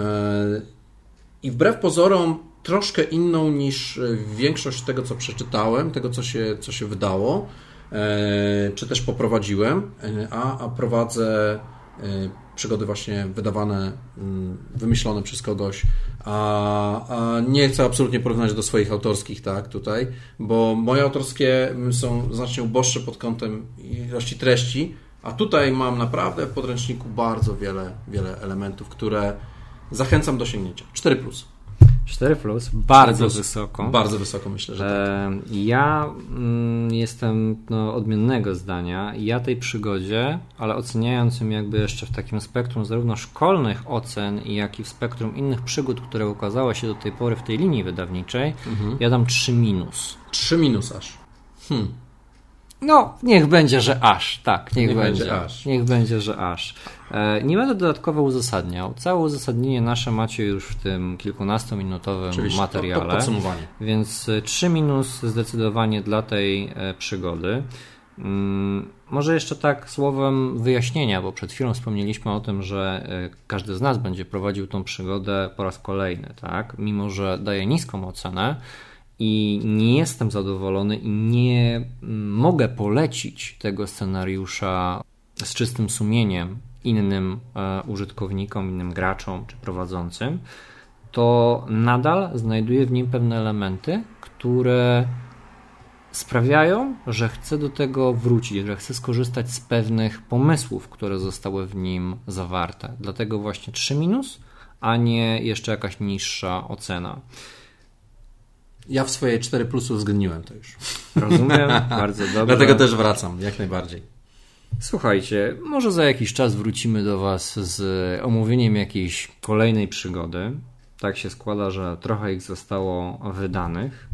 i wbrew pozorom troszkę inną niż e, większość tego, co przeczytałem, tego, co się, co się wydało, e, czy też poprowadziłem, e, a, a prowadzę przygody właśnie wydawane, mm, wymyślone przez kogoś, a, a nie chcę absolutnie porównać do swoich autorskich, tak, tutaj, bo moje autorskie mm, są znacznie uboższe pod kątem ilości treści, a tutaj mam naprawdę w podręczniku bardzo wiele, wiele elementów, które zachęcam do sięgnięcia. 4 plus. 4 plus, bardzo plus. wysoko. Bardzo wysoko myślę, że tak. E, Ja mm, jestem no, odmiennego zdania. Ja tej przygodzie, ale oceniając ją jakby jeszcze w takim spektrum zarówno szkolnych ocen, jak i w spektrum innych przygód, które ukazały się do tej pory w tej linii wydawniczej, Mhm. ja dam 3 minus. 3 minus aż. Hmm. No, niech będzie, że aż. Tak, niech, Niech będzie. będzie aż. Niech będzie, że aż. E, nie będę dodatkowo uzasadniał. Całe uzasadnienie nasze macie już w tym kilkunastominutowym Oczywiście, materiale. To, to podsumowanie. Więc y, 3 minus zdecydowanie dla tej e, przygody. Mm, Może jeszcze tak słowem wyjaśnienia, bo przed chwilą wspomnieliśmy o tym, że e, każdy z nas będzie prowadził tą przygodę po raz kolejny, tak? Mimo, że daje niską ocenę i nie jestem zadowolony i nie mogę polecić tego scenariusza z czystym sumieniem innym e, użytkownikom, innym graczom czy prowadzącym, to nadal znajduję w nim pewne elementy, które sprawiają, że chcę do tego wrócić, że chcę skorzystać z pewnych pomysłów, które zostały w nim zawarte. Dlatego właśnie 3 minus, a nie jeszcze jakaś niższa ocena. Ja w swojej 4 plus uwzględniłem to już. Rozumiem, bardzo dobrze. Dlatego też wracam, jak najbardziej. Słuchajcie, może za jakiś czas wrócimy do Was z omówieniem jakiejś kolejnej przygody. Tak się składa, że trochę ich zostało wydanych.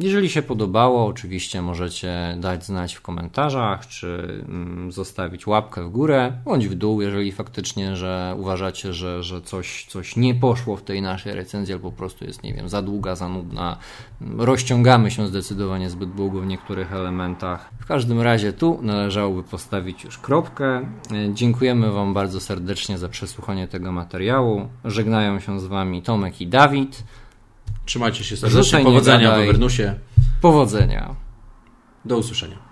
Jeżeli się podobało, oczywiście możecie dać znać w komentarzach, czy mm, zostawić łapkę w górę, bądź w dół, jeżeli faktycznie, że uważacie, że, że coś, coś nie poszło w tej naszej recenzji, albo po prostu jest, nie wiem, za długa, za nudna. Rozciągamy się zdecydowanie zbyt długo w niektórych elementach. W każdym razie tu należałoby postawić już kropkę. Dziękujemy Wam bardzo serdecznie za przesłuchanie tego materiału. Żegnają się z Wami Tomek i Dawid. Trzymajcie się serdecznie. Powodzenia w gadaj. Avernusie. Powodzenia. Do usłyszenia.